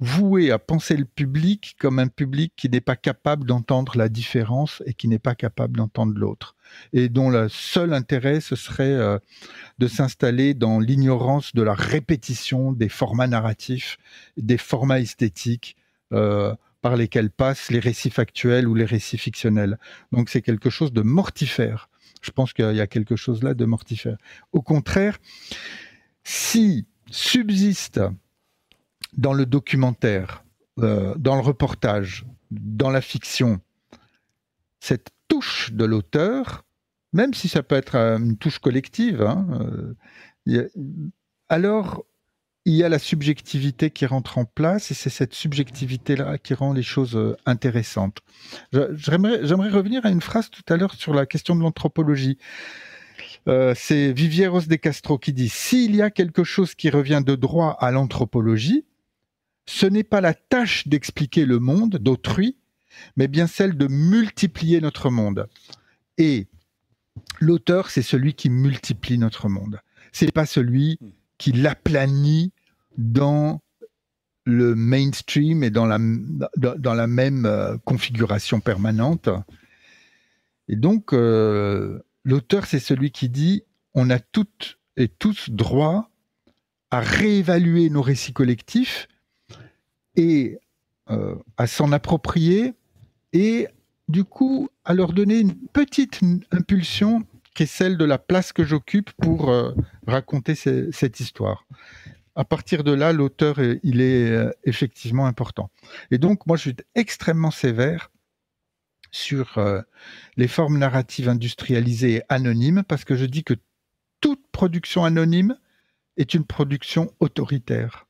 voué à penser le public comme un public qui n'est pas capable d'entendre la différence et qui n'est pas capable d'entendre l'autre, et dont le seul intérêt, ce serait euh, de s'installer dans l'ignorance de la répétition des formats narratifs, des formats esthétiques. Euh, par lesquels passent les récits factuels ou les récits fictionnels. Donc c'est quelque chose de mortifère. Je pense qu'il y a quelque chose là de mortifère. Au contraire, si subsiste dans le documentaire, euh, dans le reportage, dans la fiction, cette touche de l'auteur, même si ça peut être euh, une touche collective, hein, euh, alors il y a la subjectivité qui rentre en place et c'est cette subjectivité-là qui rend les choses intéressantes. J'aimerais revenir à une phrase tout à l'heure sur la question de l'anthropologie. c'est Vivieros de Castro qui dit S'il y a quelque chose qui revient de droit à l'anthropologie, ce n'est pas la tâche d'expliquer le monde d'autrui, mais bien celle de multiplier notre monde. Et l'auteur, c'est celui qui multiplie notre monde. C'est pas celui qui l'aplanit dans le mainstream et dans la, dans la même euh, configuration permanente. Et donc, euh, l'auteur, c'est celui qui dit on a toutes et tous droit à réévaluer nos récits collectifs et euh, à s'en approprier et du coup à leur donner une petite impulsion qui est celle de la place que j'occupe pour euh, raconter cette histoire. À partir de là, l'auteur, euh, il est effectivement important. Et donc, moi, je suis extrêmement sévère sur les formes narratives industrialisées et anonymes parce que je dis que toute production anonyme est une production autoritaire.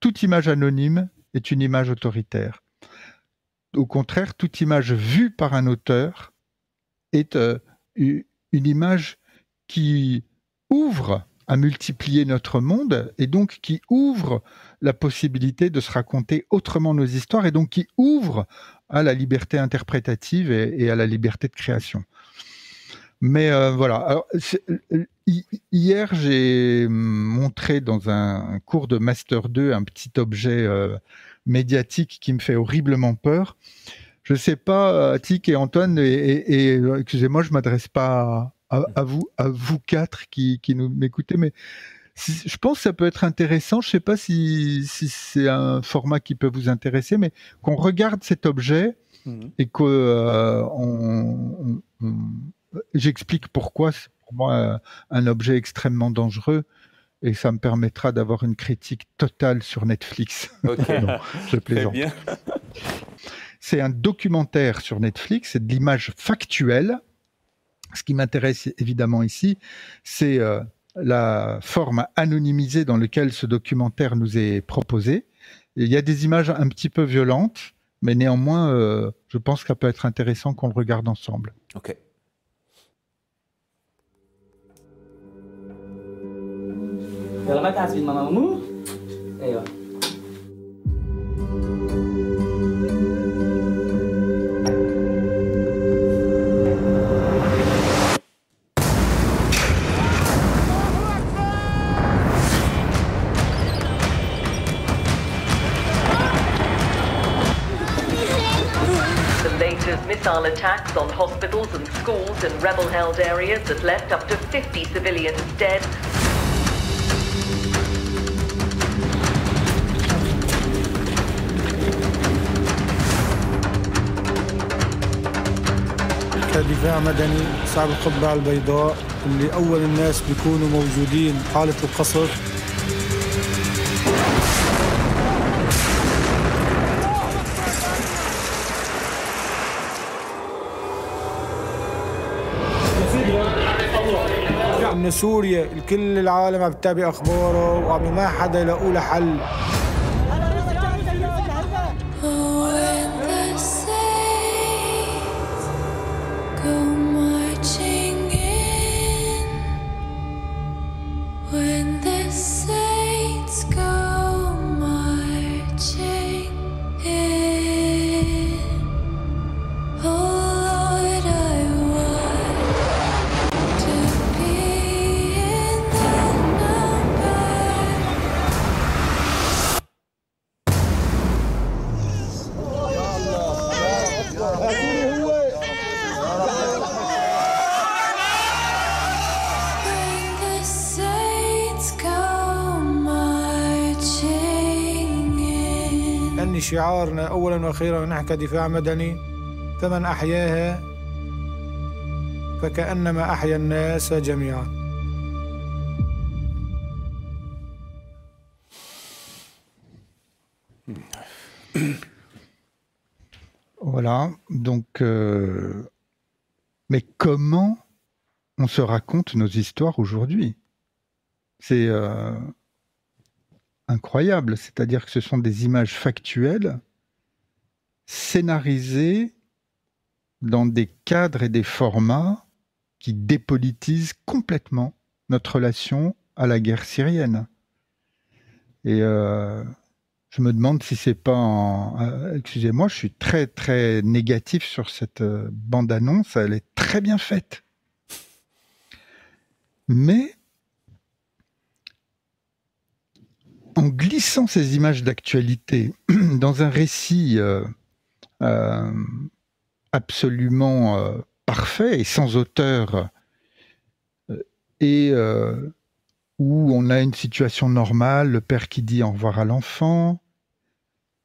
Toute image anonyme est une image autoritaire. Au contraire, toute image vue par un auteur est euh, une image qui ouvre à multiplier notre monde et donc qui ouvre la possibilité de se raconter autrement nos histoires et donc qui ouvre à la liberté interprétative et, à la liberté de création. Mais euh, voilà, hier j'ai montré dans un cours de Master 2 un petit objet médiatique qui me fait horriblement peur. Je ne sais pas, Attic et Antoine, et, excusez-moi, je m'adresse pas à, vous, à vous quatre qui, qui nous m'écoutez, mais je pense que ça peut être intéressant. Je ne sais pas si, c'est un format qui peut vous intéresser, mais qu'on regarde cet objet mhm. et que euh, j'explique pourquoi pour moi un objet extrêmement dangereux et ça me permettra d'avoir une critique totale sur Netflix. Je plaisante. c'est un documentaire sur Netflix, c'est de l'image factuelle. Ce qui m'intéresse évidemment ici, c'est euh, la forme anonymisée dans laquelle ce documentaire nous est proposé. il y a des images un petit peu violentes, mais néanmoins, euh, je pense qu'elle peut être intéressant qu'on le regarde ensemble. Ok. The latest missile attacks on hospitals and schools in rebel-held areas that left up to 50 civilians dead دفاع مدني صعب القبعة البيضاء اللي أول الناس بيكونوا موجودين حالة القصف. ان سوريا الكل العالم عم بتتابع أخباره وعم ما حدا يلاقوا له حل. أولا وأخيرا نحن كدفاع مدني فمن أحياها فكأنما أحيا الناس جميعا Voilà, donc, euh, mais comment on se raconte nos histoires aujourd'hui C'est euh, incroyable. C'est-à-dire que ce sont des images factuelles, scénarisées dans des cadres et des formats qui dépolitisent complètement notre relation à la guerre syrienne. Et euh, je me demande si c'est pas. Euh, excusez-moi, je suis très très négatif sur cette euh, bande-annonce. Elle est très bien faite. Mais en glissant ces images d'actualité dans un récit absolument euh, parfait et sans auteur, et où on a une situation normale, le père qui dit au revoir à l'enfant,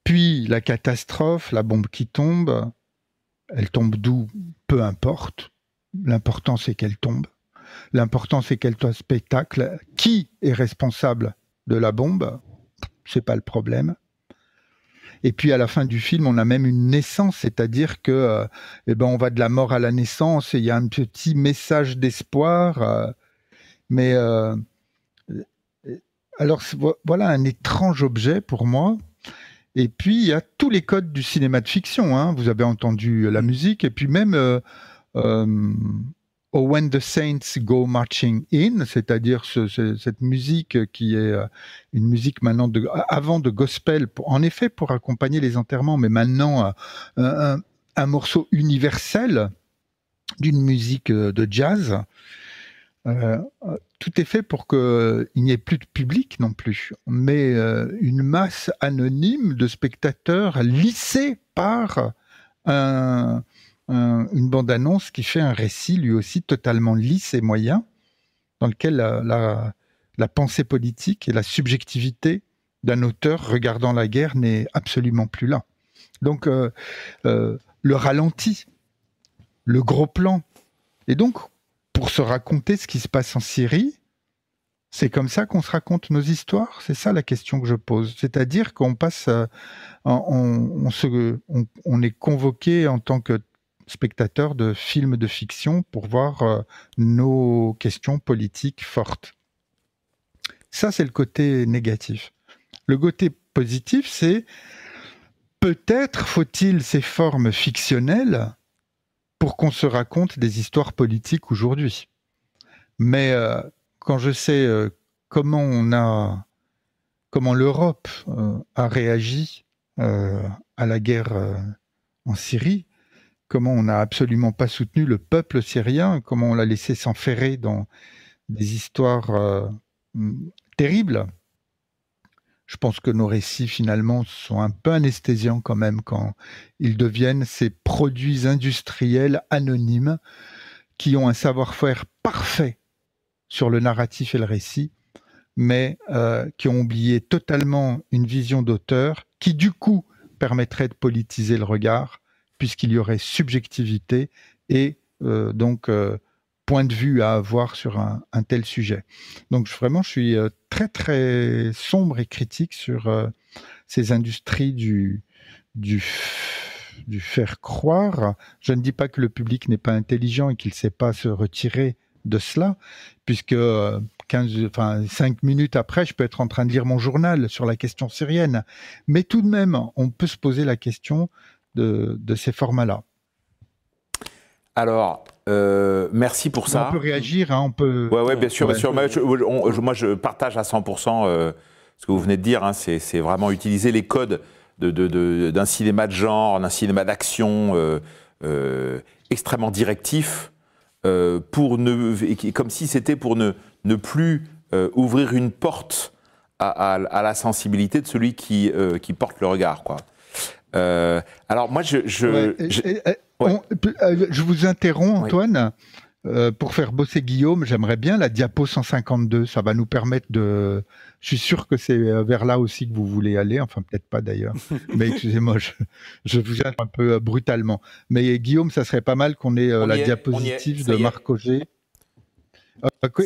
puis la catastrophe, la bombe qui tombe, elle tombe d'où? Peu importe. L'important c'est qu'elle tombe. L'important c'est qu'elle soit spectacle. Qui est responsable de la bombe, c'est pas le problème. Et puis à la fin du film, on a même une naissance, c'est-à-dire que euh, eh ben on va de la mort à la naissance et il y a un petit message d'espoir. Euh, mais euh, alors voilà un étrange objet pour moi. Et puis il y a tous les codes du cinéma de fiction. Hein. Vous avez entendu la musique et puis même Oh, When the Saints Go Marching In, c'est-à-dire cette musique qui est euh, une musique maintenant avant de gospel, en effet pour accompagner les enterrements, mais maintenant euh, un, morceau universel d'une musique euh, de jazz. tout est fait pour qu'il n'y ait plus de public non plus, mais une masse anonyme de spectateurs lissés par un, une bande-annonce qui fait un récit lui aussi totalement lisse et moyen, dans lequel la, pensée politique et la subjectivité d'un auteur regardant la guerre n'est absolument plus là. Donc euh, euh, le ralenti, le gros plan. Et donc, pour se raconter ce qui se passe en Syrie, C'est comme ça qu'on se raconte nos histoires? C'est ça la question que je pose. C'est-à-dire qu'on passe, euh, on, on, on, est convoqué en tant que spectateur de films de fiction pour voir euh, nos questions politiques fortes. Ça, c'est le côté négatif. Le côté positif, c'est peut-être faut-il ces formes fictionnelles pour qu'on se raconte des histoires politiques aujourd'hui. Mais euh, quand je sais euh, comment on a, comment l'Europe a réagi à la guerre en Syrie, comment on n'a absolument pas soutenu le peuple syrien, comment on l'a laissé s'enferrer dans des histoires terribles, je pense que nos récits finalement sont un peu anesthésiants quand même quand ils deviennent ces produits industriels anonymes qui ont un savoir-faire parfait sur le narratif et le récit, mais euh, qui ont oublié totalement une vision d'auteur qui du coup permettrait de politiser le regard puisqu'il y aurait subjectivité et euh, donc euh, point de vue à avoir sur un, tel sujet. Donc vraiment, je suis euh, très très sombre et critique sur ces industries du, du, faire croire. Je ne dis pas que le public n'est pas intelligent et qu'il ne sait pas se retirer de cela, puisque 15, euh, enfin, 5 minutes après, je peux être en train de lire mon journal sur la question syrienne. Mais tout de même, on peut se poser la question de, de ces formats-là. Alors, euh, merci pour ça. On peut réagir, hein, on peut. Oui, ouais, bien sûr, bien sûr. Moi je, je, partage à 100% euh, ce que vous venez de dire. Hein, c'est vraiment utiliser les codes d'un de, de, cinéma de genre, d'un cinéma d'action euh, extrêmement directif, pour ne, comme si c'était pour ne, ne plus ouvrir une porte à, à, la sensibilité de celui qui, qui porte le regard, quoi. Alors moi, je, je, euh, je vous interromps, Antoine. Euh, pour faire bosser Guillaume, j'aimerais bien la diapo 152. Ça va nous permettre de. Je suis sûr que c'est euh, vers là aussi que vous voulez aller. Enfin, peut-être pas d'ailleurs. Mais excusez-moi, je, vous interromps un peu brutalement. Mais Guillaume, ça serait pas mal qu'on ait la diapositive de Marc Auger.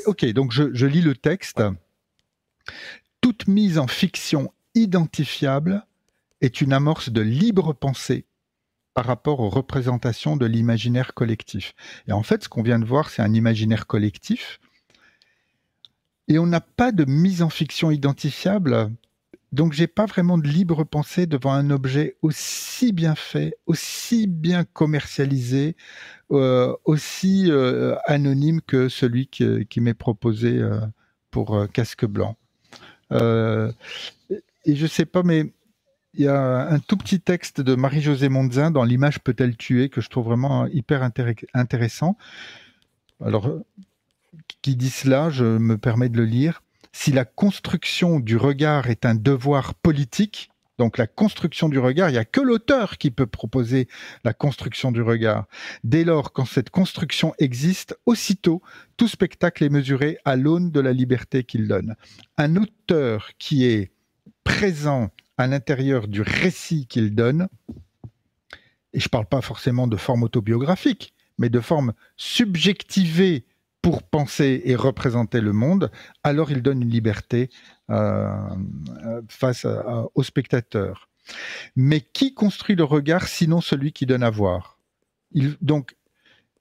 ok, donc je, je, lis le texte. Toute mise en fiction identifiable est une amorce de libre pensée par rapport aux représentations de l'imaginaire collectif. Et en fait, ce qu'on vient de voir, c'est un imaginaire collectif. Et on n'a pas de mise en fiction identifiable. Donc, j'ai pas vraiment de libre pensée devant un objet aussi bien fait, aussi bien commercialisé, euh, aussi euh, anonyme que celui qui, m'est proposé euh, pour Casque Blanc. et je sais pas, mais il y a un tout petit texte de Marie-Josée Mondzin dans L'image peut-elle tuer que je trouve vraiment hyper intéressant. Alors, qui dit cela, je me permets de le lire. Si la construction du regard est un devoir politique, donc la construction du regard, il n'y a que l'auteur qui peut proposer la construction du regard. Dès lors, quand cette construction existe, aussitôt, tout spectacle est mesuré à l'aune de la liberté qu'il donne. Un auteur qui est présent à l'intérieur du récit qu'il donne, et je ne parle pas forcément de forme autobiographique, mais de forme subjectivée pour penser et représenter le monde, alors il donne une liberté euh, euh, face au spectateur. Mais qui construit le regard sinon celui qui donne à voir? Donc,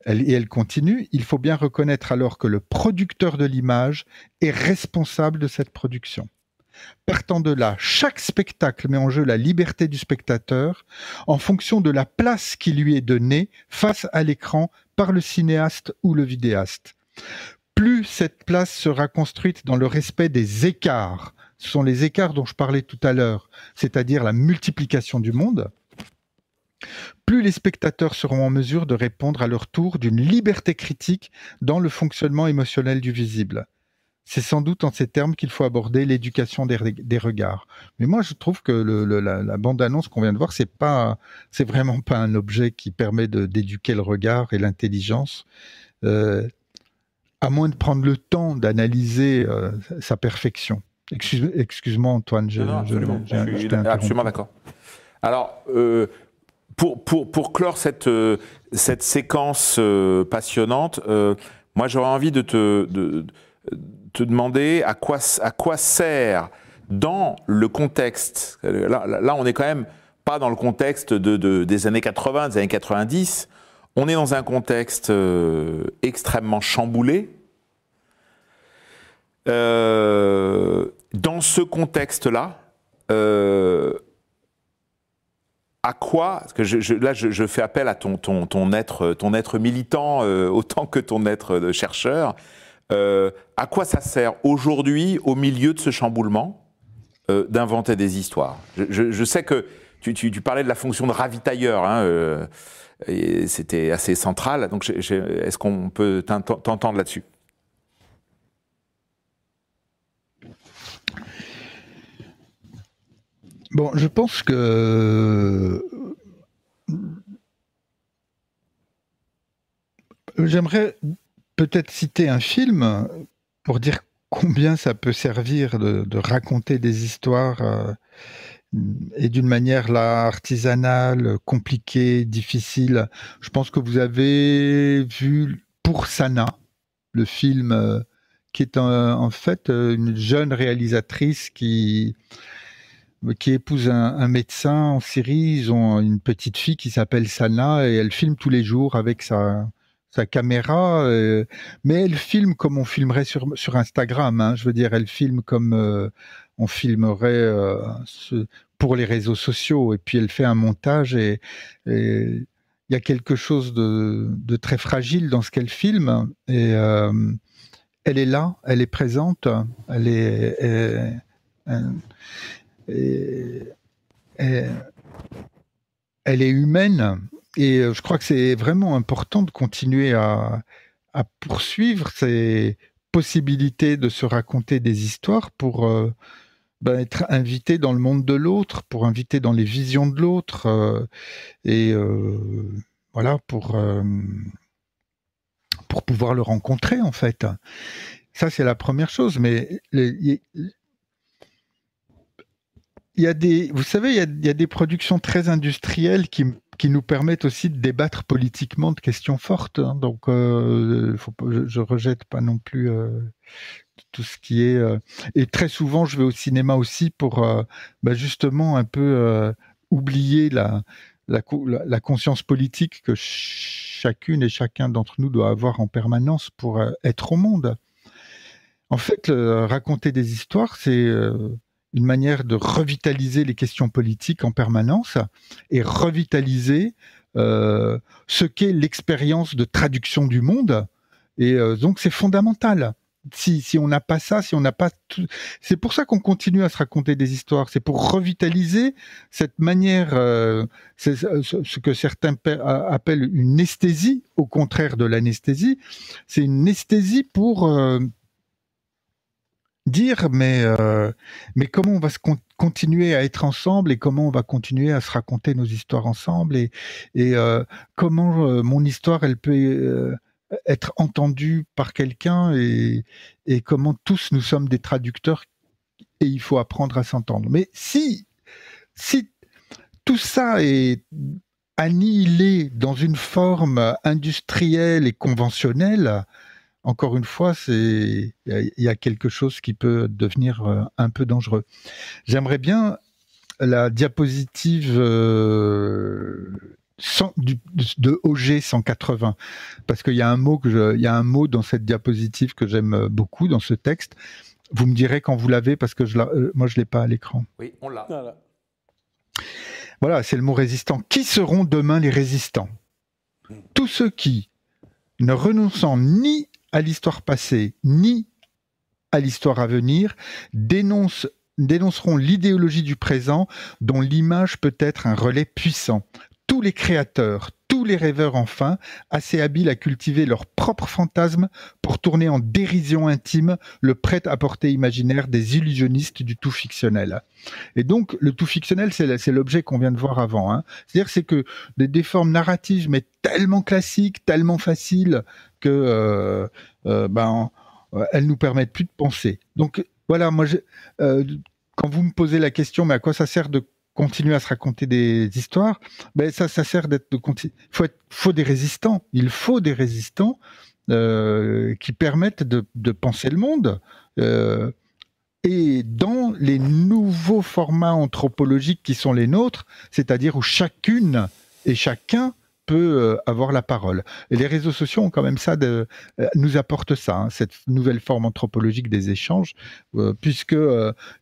et elle continue, il faut bien reconnaître alors que le producteur de l'image est responsable de cette production. Partant de là, chaque spectacle met en jeu la liberté du spectateur en fonction de la place qui lui est donnée face à l'écran par le cinéaste ou le vidéaste. Plus cette place sera construite dans le respect des écarts, ce sont les écarts dont je parlais tout à l'heure, c'est-à-dire la multiplication du monde, plus les spectateurs seront en mesure de répondre à leur tour d'une liberté critique dans le fonctionnement émotionnel du visible. C'est sans doute en ces termes qu'il faut aborder l'éducation des, regards. Mais moi, je trouve que la, bande-annonce qu'on vient de voir, c'est pas, c'est vraiment pas un objet qui permet d'éduquer le regard et l'intelligence, euh, à moins de prendre le temps d'analyser euh, sa perfection. Excuse-moi, Antoine, je, suis absolument d'accord. Alors, euh, pour, pour, pour, clore cette, cette séquence passionnante, moi, j'aurais envie de te te demander à quoi, à quoi sert dans le contexte. Là, on est quand même pas dans le contexte de, des années 80, des années 90. On est dans un contexte euh, extrêmement chamboulé. Euh, dans ce contexte-là, euh, à quoi Parce que je, là, je, fais appel à ton, ton, ton, être, ton être militant autant que ton être de chercheur. à quoi ça sert aujourd'hui, au milieu de ce chamboulement, d'inventer des histoires? Je, je, sais que tu, parlais de la fonction de ravitailleur, hein, euh, c'était assez central. Donc, est-ce qu'on peut t'entendre là-dessus? Bon, je pense que j'aimerais peut-être citer un film pour dire combien ça peut servir de, raconter des histoires. Euh, et d'une manière là artisanale, compliquée, difficile. Je pense que vous avez vu pour Sana, le film euh, qui est en, fait euh, une jeune réalisatrice qui qui épouse un, médecin en Syrie. Ils ont une petite fille qui s'appelle Sana et elle filme tous les jours avec sa sa caméra, euh, mais elle filme comme on filmerait sur, sur Instagram. Hein. Je veux dire, elle filme comme on filmerait ce, pour les réseaux sociaux. Et puis elle fait un montage et il y a quelque chose de, très fragile dans ce qu'elle filme. Et euh, elle est là, elle est présente, elle est humaine. Et je crois que c'est vraiment important de continuer à, à, poursuivre ces possibilités de se raconter des histoires pour euh, ben, être invité dans le monde de l'autre, pour inviter dans les visions de l'autre, euh, et euh, voilà, pour, euh, pour pouvoir le rencontrer en fait. Ça, c'est la première chose, mais y, a des, vous savez, il y a, des productions très industrielles qui, qui, nous permettent aussi de débattre politiquement de questions fortes. Hein. donc, faut je, je, rejette pas non plus tout ce qui est euh, et très souvent je vais au cinéma aussi pour euh, bah, justement un peu euh, oublier la, la, la, conscience politique que chacune et chacun d'entre nous doit avoir en permanence pour être au monde. En fait, raconter des histoires, c'est une manière de revitaliser les questions politiques en permanence et revitaliser ce qu'est l'expérience de traduction du monde. Et donc c'est fondamental si, on n'a pas ça, si on n'a pas tout... C'est pour ça qu'on continue à se raconter des histoires. C'est pour revitaliser cette manière, euh, ce que certains appellent une esthésie, au contraire de l'anesthésie. C'est une esthésie pour euh, dire, mais, euh, mais comment on va se continuer à être ensemble et comment on va continuer à se raconter nos histoires ensemble et, et comment mon histoire, elle peut être entendu par quelqu'un et, comment tous nous sommes des traducteurs et il faut apprendre à s'entendre. Mais si, si tout ça est annihilé dans une forme industrielle et conventionnelle, encore une fois, c'est il y, a quelque chose qui peut devenir euh, un peu dangereux. J'aimerais bien la diapositive euh, de OG 180 parce qu'il y a un mot que il y a un mot dans cette diapositive que j'aime beaucoup dans ce texte. Vous me direz quand vous l'avez parce que je euh, moi je l'ai pas à l'écran. Oui, on l'a. Voilà, c'est le mot résistant. Qui seront demain les résistants? Tous ceux qui, ne renonçant ni à l'histoire passée ni à l'histoire à venir, dénonceront l'idéologie du présent dont l'image peut être un relais puissant tous les créateurs, tous les rêveurs enfin, assez habiles à cultiver leur propre fantasme pour tourner en dérision intime le prêt-à-porter imaginaire des illusionnistes du tout fictionnel. Et donc, le tout fictionnel, c'est l'objet qu'on vient de voir avant. Hein. C'est-à-dire, c'est que des, formes narratives, mais tellement classiques, tellement faciles, que euh, euh, ben, euh, nous permettent plus de penser. Donc, voilà, moi, quand vous me posez la question, mais à quoi ça sert de continuer à se raconter des histoires, ben ça, ça sert d'être de Il faut, faut des résistants. Il faut des résistants qui permettent de, penser le monde. Et dans les nouveaux formats anthropologiques qui sont les nôtres, c'est-à-dire où chacune et chacun peut euh, avoir la parole. Et les réseaux sociaux ont quand même ça, de, euh, nous apportent ça, hein, cette nouvelle forme anthropologique des échanges, euh, puisque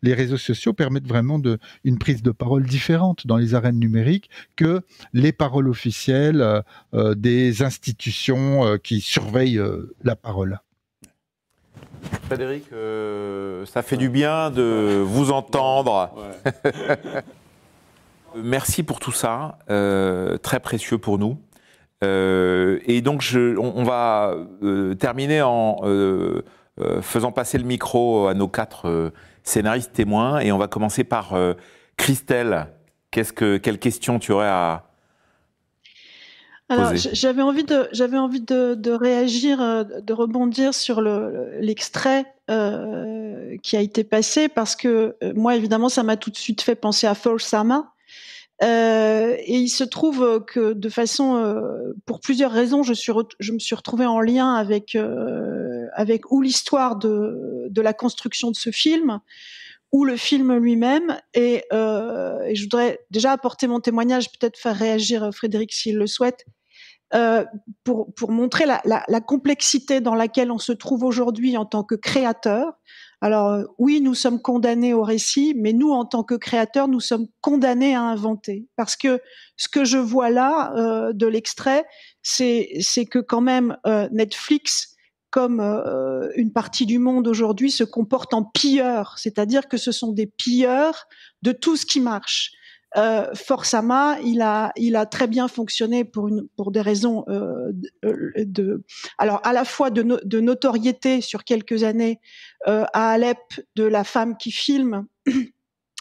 les réseaux sociaux permettent vraiment de, une prise de parole différente dans les arènes numériques que les paroles officielles des institutions qui surveillent la parole. Frédéric, ça fait du bien de vous entendre. Ouais. Merci pour tout ça, euh, très précieux pour nous. Euh, et donc, je, on, on, va euh, terminer en euh, euh, faisant passer le micro à nos quatre scénaristes témoins. Et on va commencer par Christelle. Qu'est-ce que, quelle question tu aurais à alors, j'avais envie de, j'avais envie de, de, réagir, de rebondir sur le, l'extrait euh, qui a été passé parce que moi, évidemment, ça m'a tout de suite fait penser à For Sama, euh, et il se trouve que de façon, euh, pour plusieurs raisons, je, me suis retrouvée en lien avec euh, avec ou l'histoire de la construction de ce film ou le film lui-même. Et, euh, je voudrais déjà apporter mon témoignage, peut-être faire réagir Frédéric s'il le souhaite, euh, pour montrer la, complexité dans laquelle on se trouve aujourd'hui en tant que créateur. Alors euh, oui, nous sommes condamnés au récit, mais nous, en tant que créateurs, nous sommes condamnés à inventer. Parce que ce que je vois là euh, de l'extrait, c'est que quand même euh, Netflix, comme une partie du monde aujourd'hui, se comporte en pilleur, c'est-à-dire que ce sont des pilleurs de tout ce qui marche. Euh, Forsama, il a, il a très bien fonctionné pour une, pour des raisons euh, de, de, alors à la fois de, de notoriété sur quelques années euh, à Alep de la femme qui filme.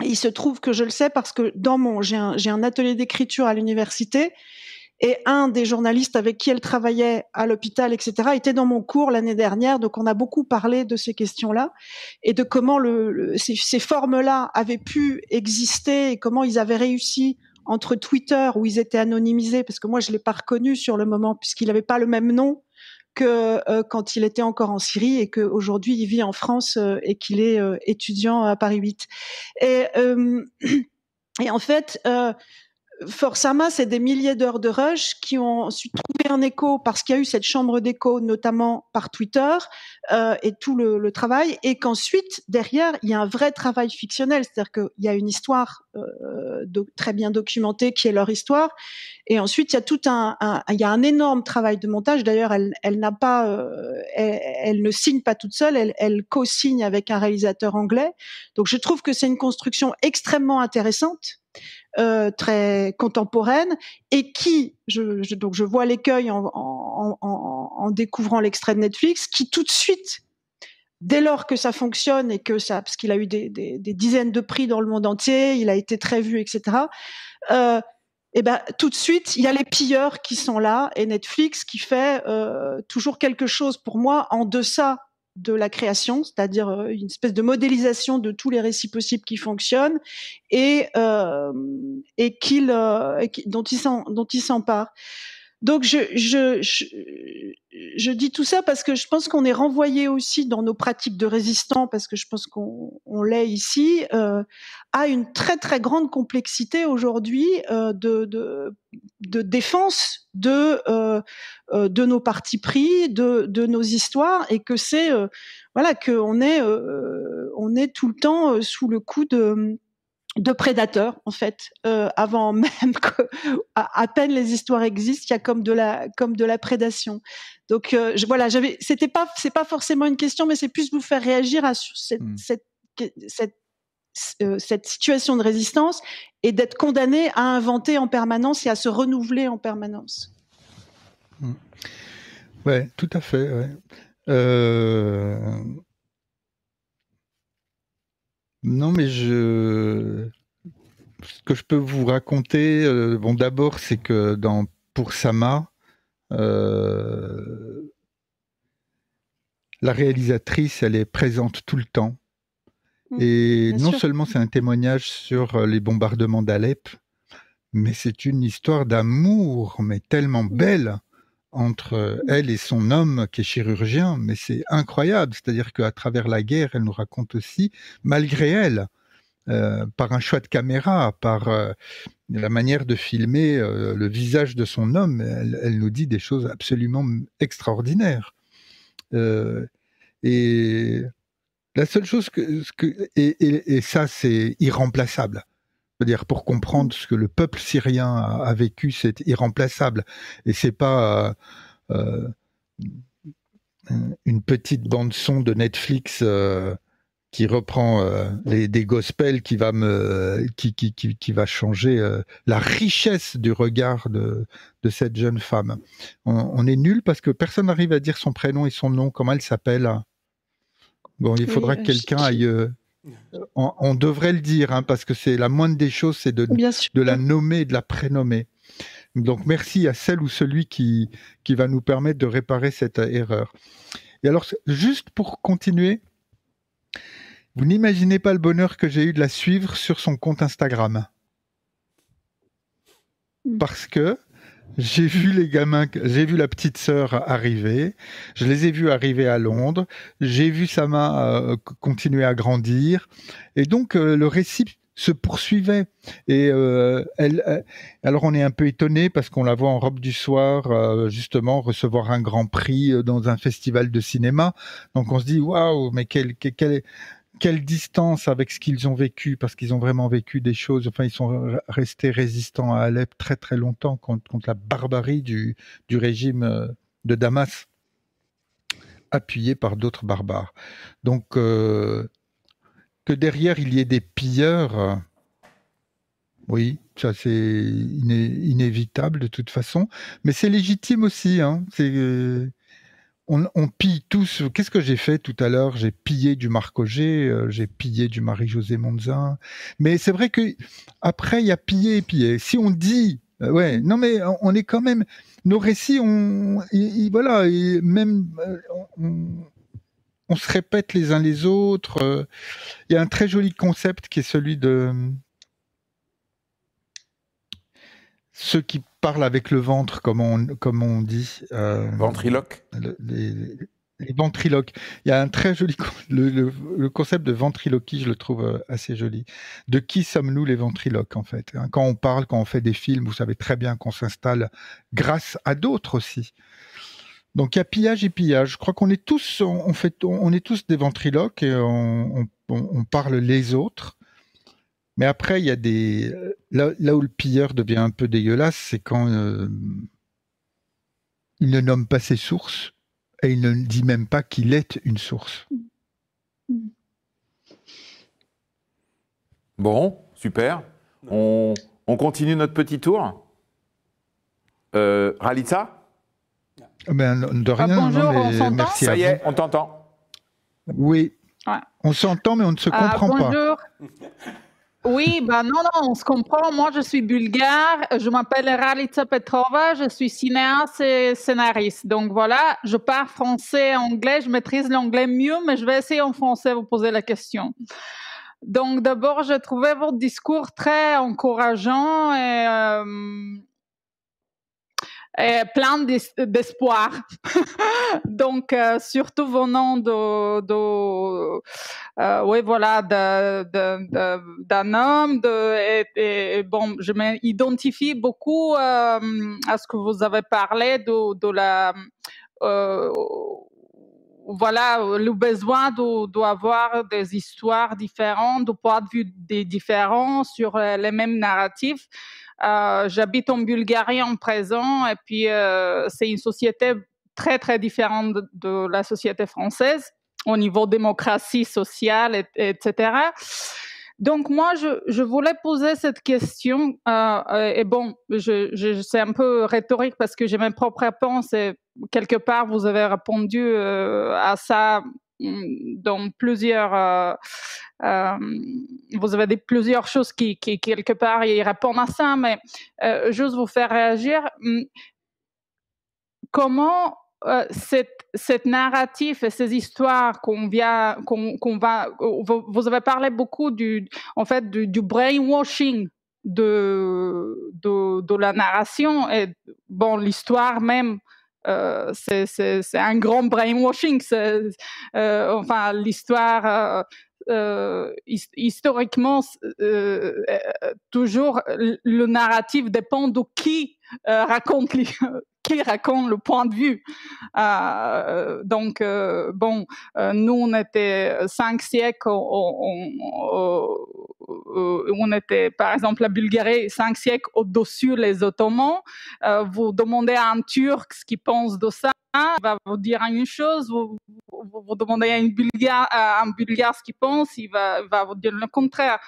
il se trouve que je le sais parce que dans mon, j'ai un, j'ai un atelier d'écriture à l'université et un des journalistes avec qui elle travaillait à l'hôpital, etc., était dans mon cours l'année dernière. Donc, on a beaucoup parlé de ces questions-là et de comment le, le, ces, ces formes-là avaient pu exister et comment ils avaient réussi entre Twitter où ils étaient anonymisés, parce que moi je l'ai pas reconnu sur le moment puisqu'il n'avait pas le même nom que euh, quand il était encore en Syrie et qu'aujourd'hui il vit en France euh, et qu'il est euh, étudiant à Paris 8. Et, et en fait, Forsama, c'est des milliers d'heures de rush qui ont ensuite trouvé un écho parce qu'il y a eu cette chambre d'écho, notamment par Twitter euh, et tout le, le travail, et qu'ensuite derrière il y a un vrai travail fictionnel, c'est-à-dire qu'il y a une histoire euh, do, très bien documentée qui est leur histoire, et ensuite il y a tout un, il y a un énorme travail de montage. D'ailleurs, elle, elle n'a pas, euh, elle, elle, ne signe pas toute seule, elle, elle co-signe avec un réalisateur anglais. Donc je trouve que c'est une construction extrêmement intéressante euh, très contemporaine et qui, je, je, donc je vois l'écueil en, en, en, en, découvrant l'extrait de Netflix, qui tout de suite, dès lors que ça fonctionne et que ça, parce qu'il a eu des, dizaines de prix dans le monde entier, il a été très vu, etc. Euh, et ben tout de suite, il y a les pilleurs qui sont là et Netflix qui fait euh, toujours quelque chose pour moi en deçà de la création, c'est-à-dire euh, une espèce de modélisation de tous les récits possibles qui fonctionnent et, euh, qu'il, dont il s'empare. Donc je, je, je, je, dis tout ça parce que je pense qu'on est renvoyé aussi dans nos pratiques de résistants, parce que je pense qu'on on l'est ici, euh, à une très très grande complexité aujourd'hui euh, de, de, de, défense de, euh, euh de nos partis pris, de, de nos histoires, et que c'est euh, voilà qu'on est euh, on est tout le temps sous le coup de de prédateurs en fait euh, avant même que à, à, peine les histoires existent il y a comme de la comme de la prédation donc euh, je, voilà j'avais c'était pas c'est pas forcément une question mais c'est plus vous faire réagir à cette mmh. cette cette, euh, cette situation de résistance et d'être condamné à inventer en permanence et à se renouveler en permanence mmh. ouais tout à fait ouais. Non, mais je. Ce que je peux vous raconter, euh, bon, d'abord, c'est que dans pour Sama, euh, la réalisatrice, elle est présente tout le temps. Mmh, Et non sûr. seulement c'est un témoignage sur euh, les bombardements d'Alep, mais c'est une histoire d'amour, mais tellement mmh. belle, entre elle et son homme qui est chirurgien, mais c'est incroyable. C'est-à-dire qu'à travers la guerre, elle nous raconte aussi, malgré elle, euh, par un choix de caméra, par euh, la manière de filmer euh, le visage de son homme, elle, nous dit des choses absolument extraordinaires. et la seule chose que, et, ça c'est irremplaçable. C'est-à-dire pour comprendre ce que le peuple syrien a, vécu, c'est irremplaçable. Et c'est pas une petite bande son de Netflix qui reprend euh, les, des gospels qui va me qui, qui, qui, qui va changer euh, la richesse du regard de, de cette jeune femme. On, est nul parce que personne n'arrive à dire son prénom et son nom, comment elle s'appelle. Bon, il faudra que quelqu'un aille. Euh, on, devrait le dire hein, parce que c'est la moindre des choses, c'est de, de la nommer, de la prénommer. Donc merci à celle ou celui qui, qui va nous permettre de réparer cette erreur. Et alors, juste pour continuer, vous n'imaginez pas le bonheur que j'ai eu de la suivre sur son compte Instagram. Hmm. Parce que j'ai vu les gamins, j'ai vu la petite sœur arriver, je les ai vus arriver à Londres, j'ai vu Sama euh, continuer à grandir, et donc euh, le récit se poursuivait. Et euh, elle, alors on est un peu étonné parce qu'on la voit en robe du soir, justement recevoir un grand prix dans un festival de cinéma. Donc on se dit waouh, mais quel, quel, quelle distance avec ce qu'ils ont vécu, parce qu'ils ont vraiment vécu des choses. Enfin, ils sont restés résistants à Alep très très longtemps contre, la barbarie du, régime euh, de Damas, appuyé par d'autres barbares. Donc, euh, que derrière il y ait des pilleurs, euh, oui, ça c'est inévitable de toute façon, mais c'est légitime aussi. Hein. On, pille tous. Qu'est-ce que j'ai fait tout à l'heure? J'ai pillé du Marc Auger, euh, j'ai pillé du Marie-Josée Monzin. Mais c'est vrai que après, il y a pillé et pillé. Si on dit, euh, ouais, non mais on est quand même, nos récits, on, voilà, même euh, on, se répète les uns les autres. Il y a un très joli concept qui est celui de ceux qui parlent avec le ventre, comme on, comme on dit. Euh, ventriloque les, ventriloques. Il y a un très joli. Le, le, concept de ventriloquie, je le trouve euh, assez joli. De qui sommes-nous les ventriloques, en fait hein? Quand on parle, quand on fait des films, vous savez très bien qu'on s'installe grâce à d'autres aussi. Donc il y a pillage et pillage. Je crois qu'on est tous, on, fait, on est tous des ventriloques et on, on parle les autres. Mais après, il y a des. Là, où le pilleur devient un peu dégueulasse, c'est quand euh, il ne nomme pas ses sources et il ne dit même pas qu'il est une source. Bon, super. On, continue notre petit tour. Euh, Ralitza? Ben, De rien. Ah, bonjour, on s'entend? Ça y est, on t'entend. Oui. On s'entend, mais on ne se ah, comprend pas. Bonjour. Oui, ben non, non, on se comprend. Moi, je suis bulgare. Je m'appelle Ralitza Petrova. Je suis cinéaste et scénariste. Donc voilà, je parle français, anglais. Je maîtrise l'anglais mieux, mais je vais essayer en français vous poser la question. Donc d'abord, j'ai trouvé votre discours très encourageant et euh, et plein d'espoir. Donc, euh, surtout venant de, de euh, oui, voilà, d'un homme. De, bon, je m'identifie beaucoup euh, à ce que vous avez parlé de, de la voilà, le besoin d'avoir des histoires différentes, de points de vue différents sur les mêmes narratifs. Euh, j'habite en Bulgarie en présent et puis euh, c'est une société très très différente de, la société française au niveau démocratie sociale, etc. Donc moi, je, voulais poser cette question, euh, et bon, je, c'est un peu rhétorique parce que j'ai mes propres réponses et quelque part, vous avez répondu à ça mm, dans plusieurs euh, vous avez des, plusieurs choses qui, qui, quelque part, y répondent à ça, mais euh, juste vous faire réagir. Hmm, comment euh, cette, cette narrative et ces histoires qu'on vient, qu'on, va, vous, avez parlé beaucoup du, en fait, du, brainwashing de, de, de, la narration et bon, l'histoire même euh, c'est un grand brainwashing. Euh, enfin, l'histoire, euh, historiquement, toujours, le narratif dépend de qui raconte qui raconte le point de vue. Euh, donc, euh, bon, euh, nous, on était cinq siècles, on, on, était, par exemple, la Bulgarie, cinq siècles au-dessus les Ottomans. vous demandez à un Turc ce qu'il pense de ça, il va vous dire une chose, vous, vous, demandez à, une Bulgare, à un Bulgare ce qu'il pense, il va, va vous dire le contraire.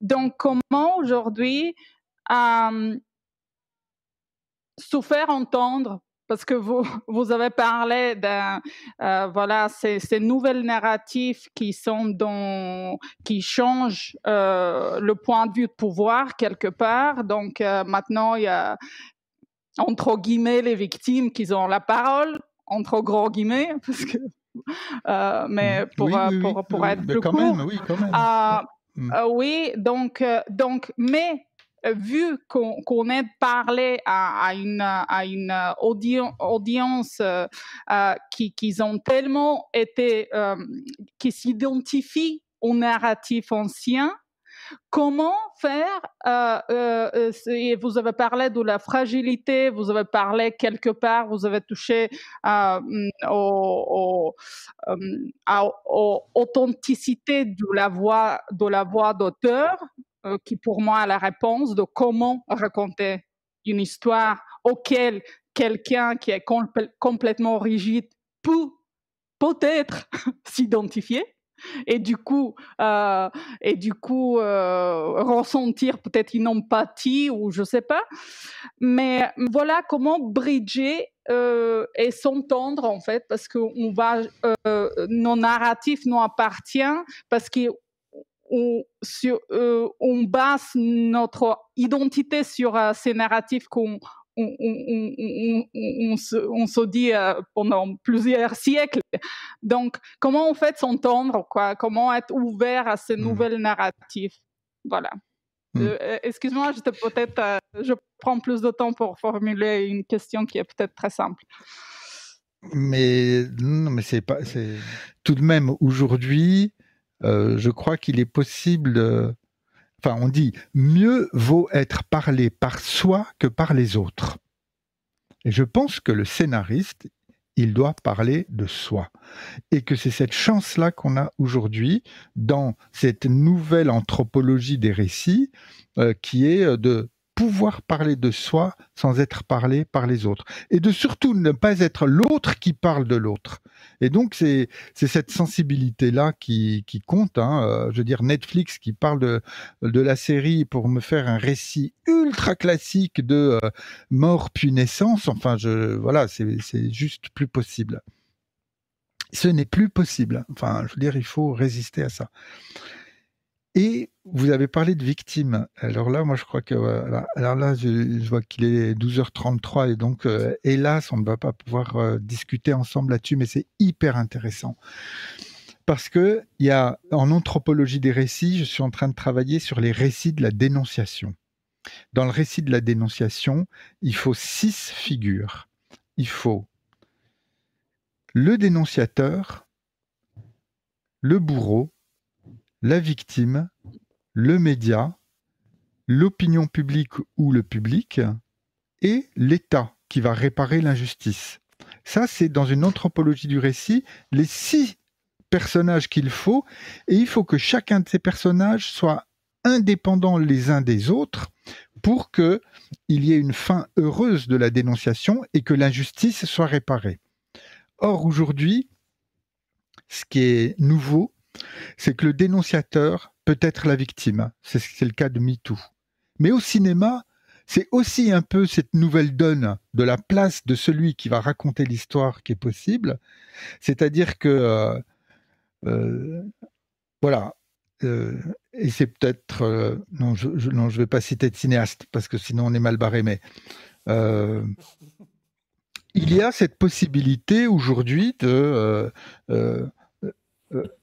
Donc, comment aujourd'hui se faire entendre parce que vous, vous avez parlé de euh, voilà ces, ces, nouvelles narratifs qui sont dans qui changent euh, le point de vue de pouvoir quelque part donc euh, maintenant il y a entre guillemets les victimes qui ont la parole entre gros guillemets parce que mais pour, oui, oui, pour, pour, être plus quand court même, oui, quand même. Mm. oui, donc, donc, mais vu qu'on qu'on ait parlé à, une, audience euh, euh, qui, euh, qui au narratif ancien, comment faire euh, Vous avez parlé de la fragilité, vous avez parlé quelque part, vous avez touché à- au- authenticité de la voix de la voix d'auteur, euh, qui pour moi est la réponse de comment raconter une histoire auquel quelqu'un qui est compl- complètement rigide peut peut-être s'identifier et du coup euh, et du coup euh, ressentir peut-être une empathie ou je sais pas. Mais voilà comment bridger et s'entendre en fait parce que nos narratifs nous appartiennent parce que on, sur, euh, on base notre identité sur euh, ces narratifs qu'on on, on, on, on, on se, on se dit euh, pendant plusieurs siècles. Donc, comment on fait s'entendre, quoi? Comment être ouvert à ces Mhm. nouvelles narratifs? Voilà. Euh, Excuse-moi, j'étais peut-être, euh, je prends plus de temps pour formuler une question qui est peut-être très simple. Mais non, mais c'est pas. C'est tout de même aujourd'hui. Euh, je crois qu'il est possible. de- Enfin, on dit mieux vaut être parlé par soi que par les autres. Et je pense que le scénariste, il doit parler de soi. Et que c'est cette chance-là qu'on a aujourd'hui dans cette nouvelle anthropologie des récits, euh, qui est euh, de pouvoir parler de soi sans être parlé par les autres. Et de surtout ne pas être l'autre qui parle de l'autre. Et donc, c'est c'est cette sensibilité-là qui, qui compte. Hein. Euh, je veux dire, Netflix qui parle de, de la série pour me faire un récit ultra classique de euh, mort puis naissance. Enfin, je, voilà, c'est c'est juste plus possible. Ce n'est plus possible. Enfin, je veux dire, il faut résister à ça. Et vous avez parlé de victimes. Alors là, moi, je crois que alors là, je, vois qu'il est 12h33 et donc, euh, hélas, on ne va pas pouvoir euh, discuter ensemble là-dessus, mais c'est hyper intéressant parce que y a en anthropologie des récits, je suis en train de travailler sur les récits de la dénonciation. Dans le récit de la dénonciation, il faut six figures. Il faut le dénonciateur, le bourreau, la victime, le média, l'opinion publique ou le public et l'État qui va réparer l'injustice. Ça, c'est dans une anthropologie du récit les six personnages qu'il faut et il faut que chacun de ces personnages soit indépendant les uns des autres pour que il y ait une fin heureuse de la dénonciation et que l'injustice soit réparée. Or aujourd'hui, ce qui est nouveau, c'est que le dénonciateur peut être la victime. C'est le cas de MeToo. Mais au cinéma, c'est aussi un peu cette nouvelle donne de la place de celui qui va raconter l'histoire qui est possible. C'est-à-dire que, euh, euh, voilà, euh, et c'est peut-être, non, je, je, non, je vais pas citer de cinéaste parce que sinon on est mal barré, mais il y a cette possibilité aujourd'hui de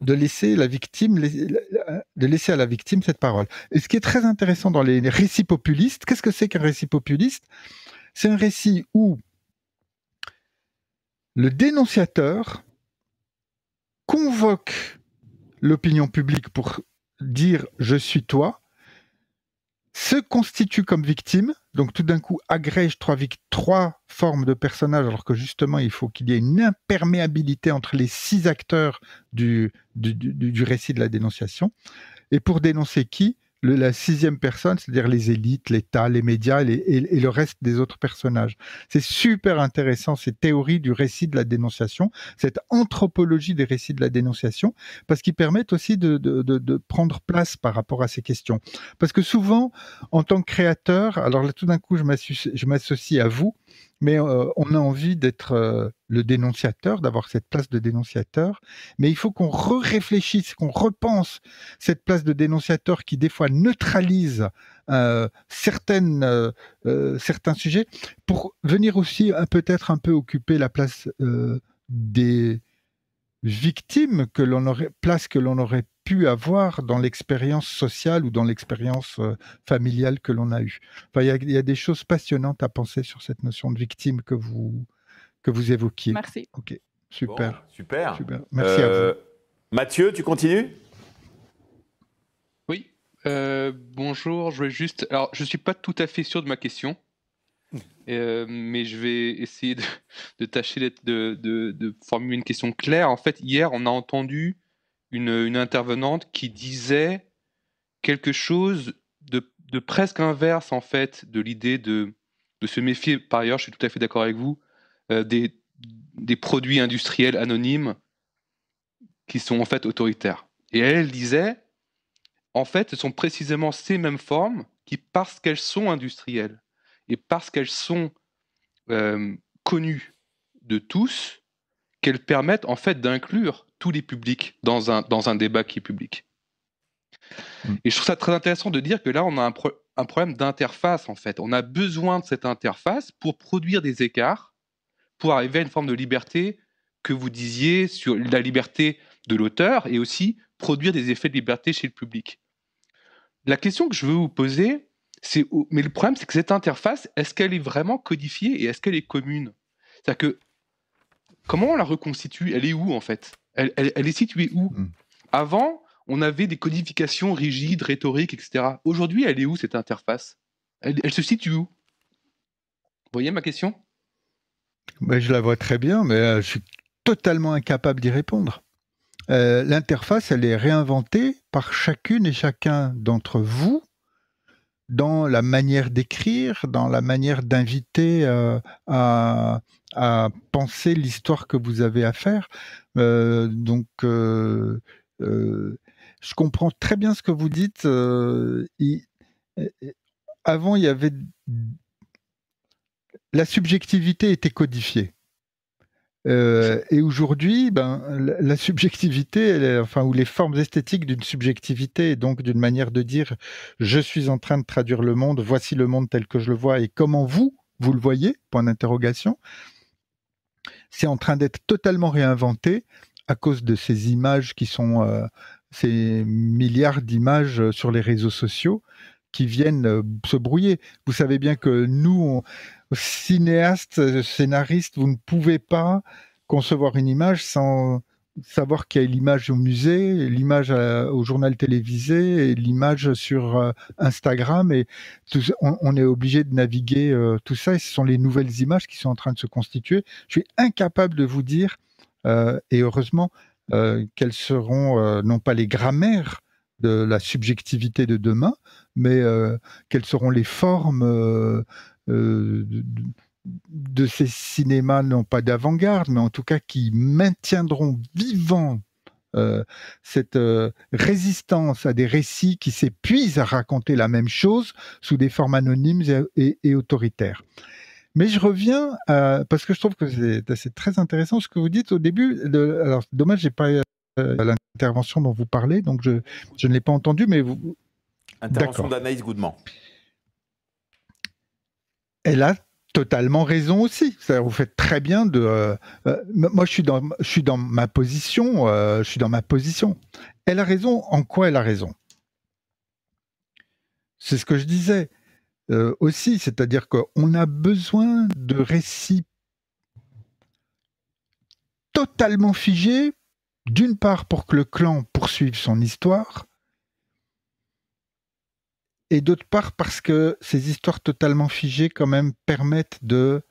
de laisser la victime, de laisser à la victime cette parole. Et ce qui est très intéressant dans les récits populistes, qu'est-ce que c'est qu'un récit populiste? C'est un récit où le dénonciateur convoque l'opinion publique pour dire je suis toi, se constitue comme victime, donc tout d'un coup agrège trois, trois formes de personnages, alors que justement il faut qu'il y ait une imperméabilité entre les six acteurs du, récit de la dénonciation. Et pour dénoncer qui? La sixième personne, c'est-à-dire les élites, l'État, les médias et, le reste des autres personnages. C'est super intéressant, ces théories du récit de la dénonciation, cette anthropologie des récits de la dénonciation, parce qu'ils permettent aussi de, de, prendre place par rapport à ces questions. Parce que souvent, en tant que créateur, alors là tout d'un coup, je m'associe à vous, mais euh, on a envie d'être euh, le dénonciateur, d'avoir cette place de dénonciateur, mais il faut qu'on réfléchisse, qu'on repense cette place de dénonciateur qui des fois neutralise euh, certaines, certains sujets pour venir aussi peut-être un peu occuper la place des victimes que l'on aurait, place que l'on aurait pu avoir dans l'expérience sociale ou dans l'expérience euh, familiale que l'on a eue. Il enfin, y, y, a des choses passionnantes à penser sur cette notion de victime que vous, que vous évoquiez. Merci. Ok, super. super. super. Merci à vous. Euh, Mathieu, tu continues? Oui. Euh, bonjour, je voulais juste. Alors, je ne suis pas tout à fait sûr de ma question. mais je vais essayer de, tâcher de, de, de, formuler une question claire. En fait, hier, on a entendu une, intervenante qui disait quelque chose de, presque inverse en fait de l'idée de, de se méfier. Par ailleurs, je suis tout à fait d'accord avec vous euh, des, des produits industriels anonymes qui sont en fait autoritaires. Et elle disait, en fait, ce sont précisément ces mêmes formes qui, parce qu'elles sont industrielles et parce qu'elles sont euh, connues de tous, qu'elles permettent en fait d'inclure tous les publics dans un, dans un débat qui est public. Mm. Et je trouve ça très intéressant de dire que là, on a un, un problème d'interface, en fait. On a besoin de cette interface pour produire des écarts, pour arriver à une forme de liberté que vous disiez sur la liberté de l'auteur et aussi produire des effets de liberté chez le public. La question que je veux vous poser, c'est mais le problème c'est que cette interface, est-ce qu'elle est vraiment codifiée et est-ce qu'elle est commune? C'est-à-dire que comment on la reconstitue? Elle est où en fait? Elle, est située où? Hmm. Avant, on avait des codifications rigides, rhétoriques, etc. Aujourd'hui, elle est où cette interface? Elle, se situe où? Vous voyez ma question? Ben, Je la vois très bien, mais euh, je suis totalement incapable d'y répondre. Euh, l'interface, elle est réinventée par chacune et chacun d'entre vous dans la manière d'écrire, dans la manière d'inviter euh, à, penser l'histoire que vous avez à faire. Donc, je comprends très bien ce que vous dites. avant, il y avait la subjectivité était codifiée. Euh, et aujourd'hui, ben, la, subjectivité, enfin, ou les formes esthétiques d'une subjectivité, et donc d'une manière de dire je suis en train de traduire le monde, voici le monde tel que je le vois, et comment vous, vous le voyez, point d'interrogation, c'est en train d'être totalement réinventé à cause de ces images qui sont, euh, ces milliards d'images sur les réseaux sociaux qui viennent euh, se brouiller. Vous savez bien que nous, on, cinéaste, euh, scénariste, vous ne pouvez pas concevoir une image sans savoir qu'il y a l'image au musée, l'image euh, au journal télévisé, l'image sur euh, Instagram, et on, est obligé de naviguer tout ça, et ce sont les nouvelles images qui sont en train de se constituer. Je suis incapable de vous dire, et heureusement, quelles seront non pas les grammaires de la subjectivité de demain, mais quelles seront les formes euh, de, ces cinémas, non pas d'avant-garde, mais en tout cas qui maintiendront vivant euh, cette euh, résistance à des récits qui s'épuisent à raconter la même chose sous des formes anonymes et, autoritaires. Mais je reviens parce que je trouve que c'est très intéressant ce que vous dites au début. De, alors, dommage, j'ai pas l'intervention dont vous parlez, donc je, je ne l'ai pas entendu, mais vous. Intervention d'Anaïs Goudman elle a totalement raison aussi. Vous faites très bien de. Euh, euh, moi, je suis dans, ma position. Euh, je suis dans ma position. Elle a raison. En quoi elle a raison? C'est ce que je disais aussi, c'est-à-dire qu'on a besoin de récits totalement figées, d'une part pour que le clan poursuive son histoire, et d'autre part parce que ces histoires totalement figées quand même permettent de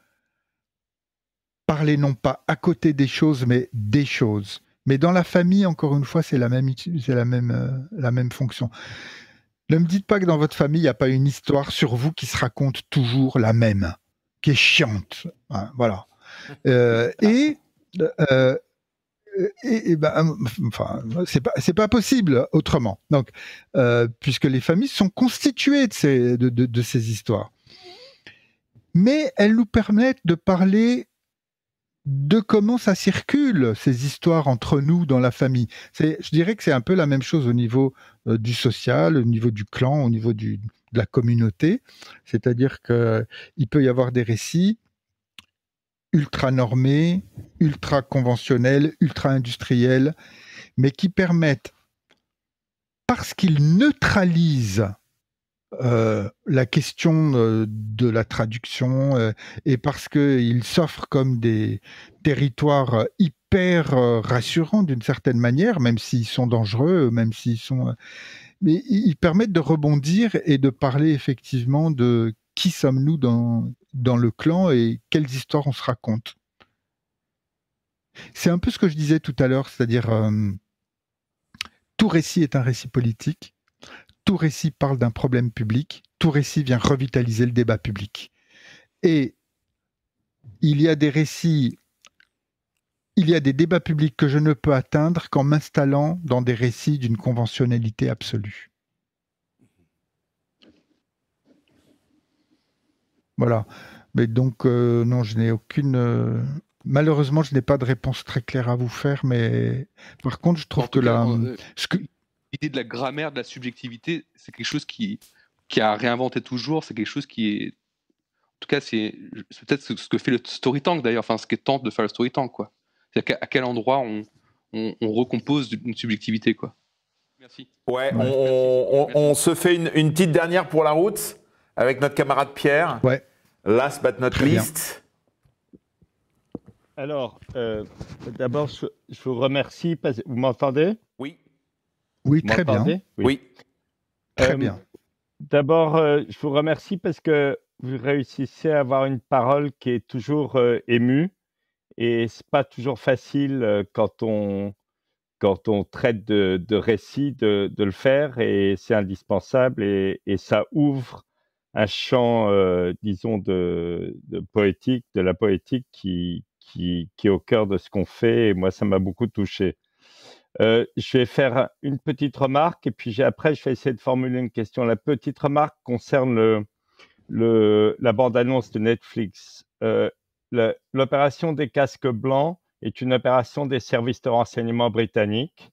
parler non pas à côté des choses, mais des choses. Mais dans la famille, encore une fois, c'est la même, c'est la même, euh, la même fonction. Ne me dites pas que dans votre famille, il n'y a pas une histoire sur vous qui se raconte toujours la même, qui est chiante. Hein, voilà. Euh, et, euh, et, ben, enfin, c'est pas, possible autrement. Donc, puisque les familles sont constituées de ces, histoires. Mais elles nous permettent de parler de comment ça circule, ces histoires entre nous dans la famille. Je dirais que c'est un peu la même chose au niveau euh, du social, au niveau du clan, au niveau de la communauté. C'est-à-dire qu'il peut y avoir des récits ultra normés, ultra conventionnels, ultra industriels, mais qui permettent, parce qu'ils neutralisent euh, la question euh, de la traduction euh, et parce qu'ils s'offrent comme des territoires hyper rassurants d'une certaine manière, même s'ils sont dangereux, même s'ils sont... Mais ils permettent de rebondir et de parler effectivement de qui sommes-nous dans, dans le clan et quelles histoires on se raconte. C'est un peu ce que je disais tout à l'heure, c'est-à-dire tout récit est un récit politique tout récit parle d'un problème public, tout récit vient revitaliser le débat public. Et il y a des récits, il y a des débats publics que je ne peux atteindre qu'en m'installant dans des récits d'une conventionnalité absolue. Voilà. Mais donc, euh, non, je n'ai aucune. Euh, malheureusement, je n'ai pas de réponse très claire à vous faire, mais par contre, je trouve que là. Euh, l'idée de la grammaire, de la subjectivité, c'est quelque chose qui, qui a réinventé toujours, c'est quelque chose qui est. En tout cas, c'est peut-être ce que fait le story tank d'ailleurs, enfin ce qui tente de faire le story tank, quoi. C'est à, quel endroit on, on, recompose une subjectivité, quoi. Merci. Ouais, on, on, se fait une, une, petite dernière pour la route avec notre camarade Pierre. Ouais. Last but not least. Alors, euh, d'abord, je, je, vous remercie. Vous m'entendez? Oui. Oui, très bien. Oui. Très euh, bien. D'abord, euh, je vous remercie parce que vous réussissez à avoir une parole qui est toujours euh, émue et c'est pas toujours facile quand on quand on traite de, de récits de, de, le faire et c'est indispensable et, et, ça ouvre un champ, disons, de, poétique, de la poétique qui, qui, est au cœur de ce qu'on fait et moi ça m'a beaucoup touché. Euh, je vais faire une petite remarque et puis après, je vais essayer de formuler une question. La petite remarque concerne le, le, la bande-annonce de Netflix. Euh, L'opération des casques blancs est une opération des services de renseignement britanniques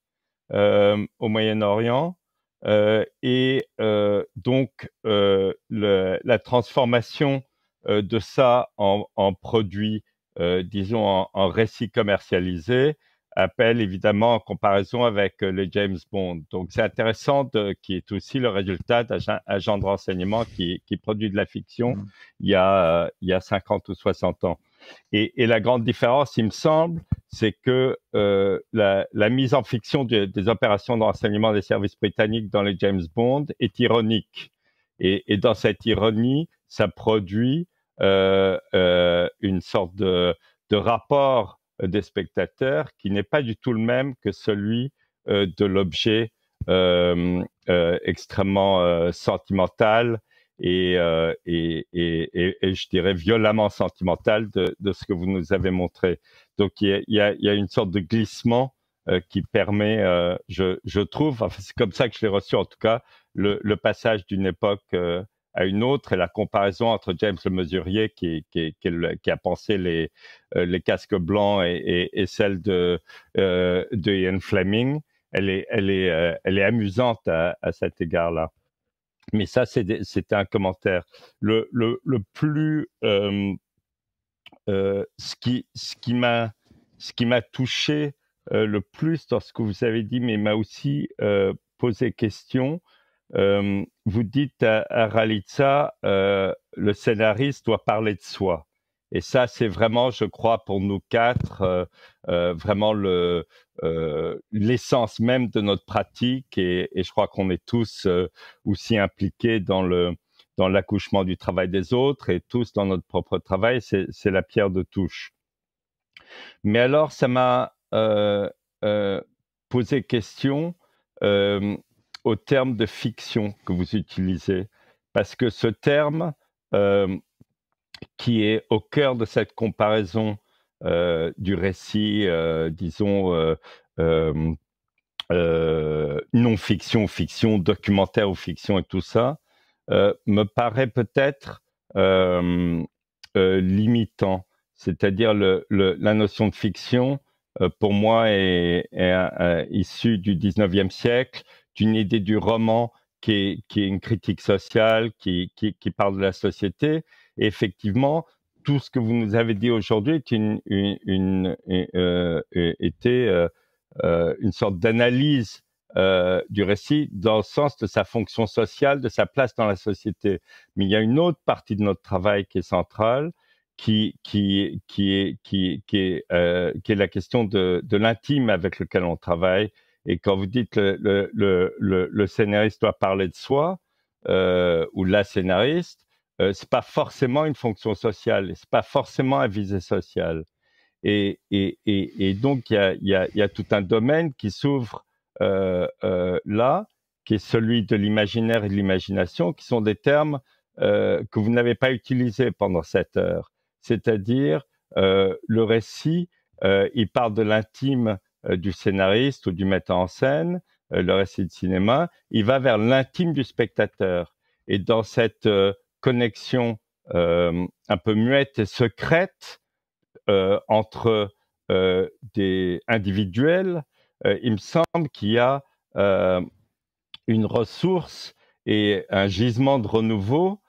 euh, au Moyen-Orient. Euh, et euh, donc, euh, le, la transformation de ça en, en produit, disons, en, en récit commercialisé, appelle évidemment en comparaison avec les James Bond. Donc c'est intéressant, de, qui est aussi le résultat d'un agent de renseignement qui, qui, produit de la fiction mmh. il, y a, il y a 50 ou 60 ans. Et, la grande différence, il me semble, c'est que euh, la, mise en fiction des opérations de renseignement des services britanniques dans les James Bond est ironique. Et, dans cette ironie, ça produit euh, euh, une sorte de, rapport des spectateurs qui n'est pas du tout le même que celui de l'objet extrêmement sentimental et, et, et, et, je dirais violemment sentimental de, de, ce que vous nous avez montré. Donc il y a, y a, y a une sorte de glissement qui permet, je, je, trouve, enfin, c'est comme ça que je l'ai reçu en tout cas, le, le passage d'une époque à une autre et la comparaison entre James le mesurier qui, qui, qui, a pensé les, euh, les casques blancs et, et, celle de, euh, de Ian Fleming, elle est, elle est, euh, elle est amusante à, à cet égard-là. Mais ça, c'était un commentaire. Le, plus, euh, euh, ce qui, m'a, touché le plus dans ce que vous avez dit, mais m'a aussi posé question, euh, vous dites à, à Ralitza, euh, le scénariste doit parler de soi. Et ça, c'est vraiment, je crois, pour nous quatre, vraiment le l'essence même de notre pratique. Et, je crois qu'on est tous aussi impliqués dans le dans l'accouchement du travail des autres et tous dans notre propre travail. C'est la pierre de touche. Mais alors, ça m'a euh, euh, posé question euh, au terme de fiction que vous utilisez, parce que ce terme qui est au cœur de cette comparaison du récit, disons, non-fiction, fiction, documentaire ou fiction et tout ça, me paraît peut-être limitant c'est-à-dire le, la notion de fiction, euh, pour moi, est, issue du 19e siècle, d'une idée du roman qui est, une critique sociale, qui, parle de la société. Et effectivement, tout ce que vous nous avez dit aujourd'hui euh, était euh, euh, une sorte d'analyse du récit dans le sens de sa fonction sociale, de sa place dans la société. Mais il y a une autre partie de notre travail qui est centrale, qui, est, la question de, l'intime avec lequel on travaille. Et quand vous dites le, le scénariste doit parler de soi, euh, ou la scénariste, euh, c'est pas forcément une fonction sociale, c'est pas forcément un visée sociale. Et, et, et, donc, il y a, y, y a, tout un domaine qui s'ouvre euh, euh, là, qui est celui de l'imaginaire et de l'imagination, qui sont des termes euh, que vous n'avez pas utilisés pendant cette heure c'est-à-dire le récit, il parle de l'intime du scénariste ou du metteur en scène, le récit de cinéma, il va vers l'intime du spectateur. Et dans cette connexion un peu muette et secrète entre des individuels, il me semble qu'il y a une ressource et un gisement de renouveau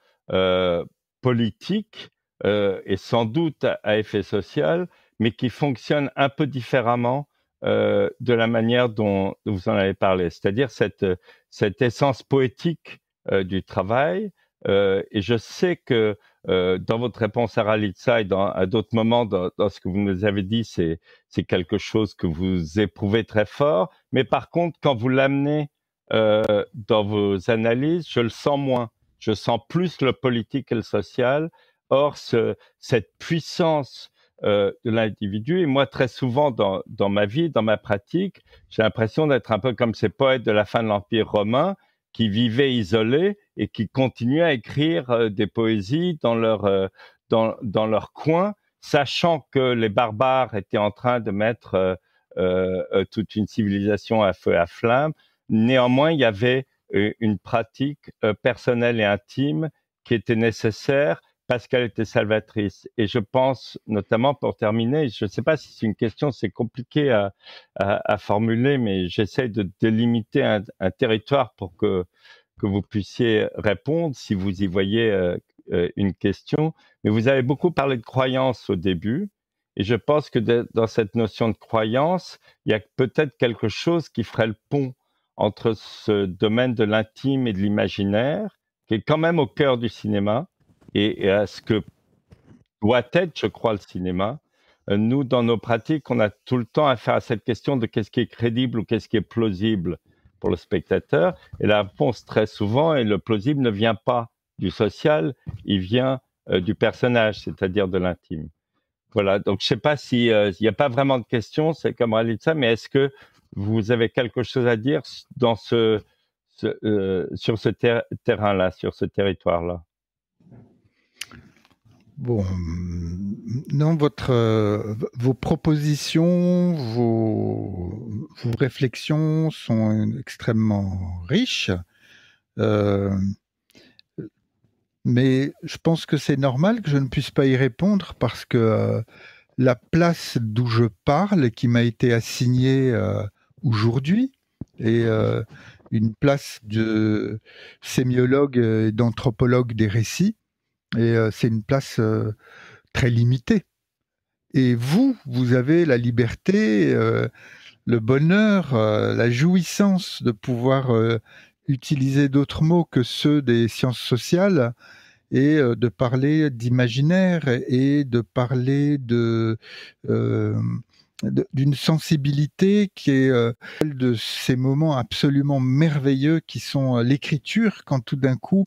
politique euh, et sans doute à effet social, mais qui fonctionne un peu différemment euh, de la manière dont vous en avez parlé, c'est-à-dire cette, essence poétique euh, du travail. Euh, et je sais que euh, dans votre réponse à Ralitza et dans, à d'autres moments dans, dans, ce que vous nous avez dit, c'est, c'est quelque chose que vous éprouvez très fort. Mais par contre, quand vous l'amenez euh, dans vos analyses, je le sens moins. Je sens plus le politique et le social. Or, ce, cette puissance euh, de l'individu, et moi très souvent dans, dans ma vie, dans ma pratique, j'ai l'impression d'être un peu comme ces poètes de la fin de l'Empire romain qui vivaient isolés et qui continuaient à écrire euh, des poésies dans leur, euh, dans, dans leur coin, sachant que les barbares étaient en train de mettre euh, toute une civilisation à feu et à flamme. Néanmoins, il y avait une pratique personnelle et intime qui était nécessaire qu'elle était salvatrice. Et je pense, notamment pour terminer, je ne sais pas si c'est une question, c'est compliqué à, à, à, formuler, mais j'essaie de délimiter un, un, territoire pour que, que vous puissiez répondre si vous y voyez euh, euh, une question. Mais vous avez beaucoup parlé de croyance au début. Et je pense que dans cette notion de croyance, il y a peut-être quelque chose qui ferait le pont entre ce domaine de l'intime et de l'imaginaire, qui est quand même au cœur du cinéma, et, à ce que doit être, je crois, le cinéma. Euh, nous, dans nos pratiques, on a tout le temps à faire à cette question de qu'est-ce qui est crédible ou qu'est-ce qui est plausible pour le spectateur. Et la réponse, très souvent, et le plausible ne vient pas du social, il vient euh, du personnage, c'est-à-dire de l'intime. Voilà, donc je ne sais pas s'il euh, n'y a pas vraiment de questions, c'est comme ça, mais est-ce que vous avez quelque chose à dire sur ce ter terrain-là, sur ce territoire-là? Bon, non, votre, euh, vos propositions, vos, réflexions sont extrêmement riches, euh, mais je pense que c'est normal que je ne puisse pas y répondre parce que euh, la place d'où je parle, qui m'a été assignée aujourd'hui, est une place de sémiologue et d'anthropologue des récits et euh, c'est une place euh, très limitée. Et vous, vous avez la liberté, euh, le bonheur, la jouissance de pouvoir utiliser d'autres mots que ceux des sciences sociales et de parler d'imaginaire et de parler de d'une sensibilité qui est celle de ces moments absolument merveilleux qui sont l'écriture quand tout d'un coup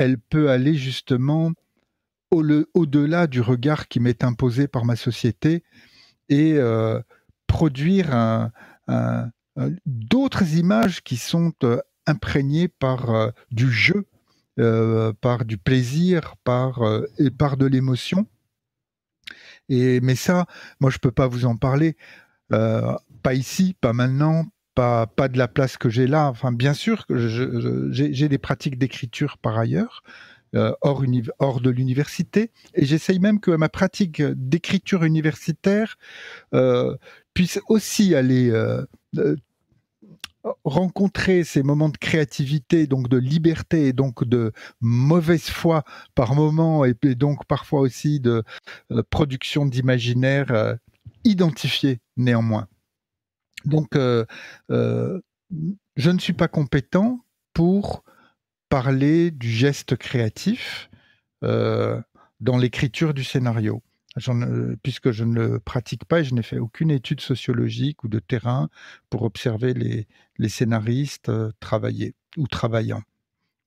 elle peut aller justement au-delà du regard qui m'est imposé par ma société et produire d'autres images qui sont imprégnées par du jeu, par du plaisir, par, et par de l'émotion. Mais ça, moi, je peux pas vous en parler. Euh, pas ici, pas maintenant, pas, de la place que j'ai là. Bien sûr j'ai des pratiques d'écriture par ailleurs, euh, hors, de l'université. Et j'essaye même que ma pratique d'écriture universitaire euh, puisse aussi aller rencontrer ces moments de créativité, donc de liberté et donc de mauvaise foi par moment et donc parfois aussi de euh, production d'imaginaire euh, identifié néanmoins. Donc, euh, je ne suis pas compétent pour parler du geste créatif dans l'écriture du scénario puisque je ne le pratique pas et je n'ai fait aucune étude sociologique ou de terrain pour observer les, scénaristes euh, travailler ou travaillant.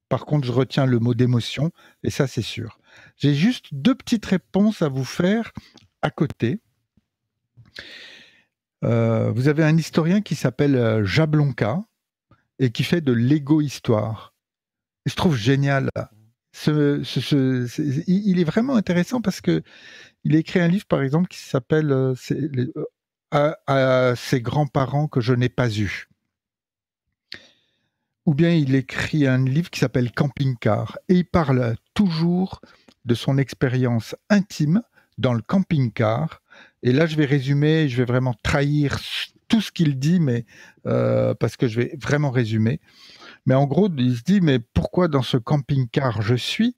Par contre, je retiens le mot d'émotion, et ça c'est sûr. J'ai juste deux petites réponses à vous faire à côté. Euh, vous avez un historien qui s'appelle euh, Jablonka et qui fait de l'égo-histoire. Je trouve génial. il est vraiment intéressant parce que il a écrit un livre, par exemple, qui s'appelle euh, à, à, ses grands-parents que je n'ai pas eus. Ou bien il écrit un livre qui s'appelle Camping-car. Et il parle toujours de son expérience intime dans le camping-car. Et là, je vais résumer, je vais vraiment trahir tout ce qu'il dit, mais euh, parce que je vais vraiment résumer. Mais en gros, il se dit, mais pourquoi dans ce camping-car je suis?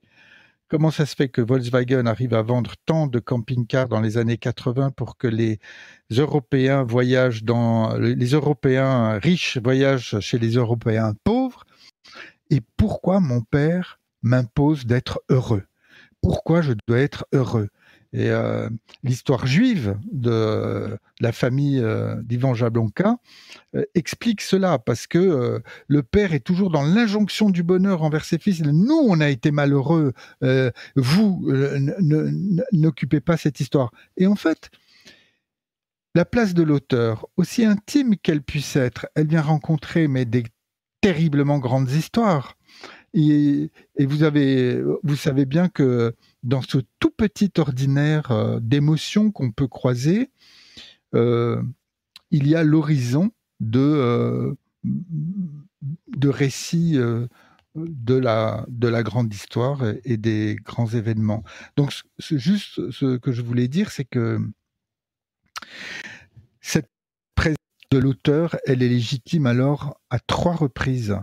Comment ça se fait que Volkswagen arrive à vendre tant de camping-cars dans les années 80 pour que les Européens voyagent dans les Européens riches voyagent chez les Européens pauvres? Et pourquoi mon père m'impose d'être heureux? Pourquoi je dois être heureux? Et euh, l'histoire juive de la famille euh, d'Ivan Jablonka euh, explique cela, parce que le père est toujours dans l'injonction du bonheur envers ses fils. Nous, on a été malheureux, vous, n'occupez pas cette histoire. Et en fait, la place de l'auteur, aussi intime qu'elle puisse être, elle vient rencontrer mais des terriblement grandes histoires. Et, vous savez bien que dans ce tout petit ordinaire euh, d'émotions qu'on peut croiser, euh, il y a l'horizon de, euh, de récits de, la, de la grande histoire et, des grands événements. Donc, juste ce que je voulais dire, c'est que cette présence de l'auteur, elle est légitime alors à trois reprises.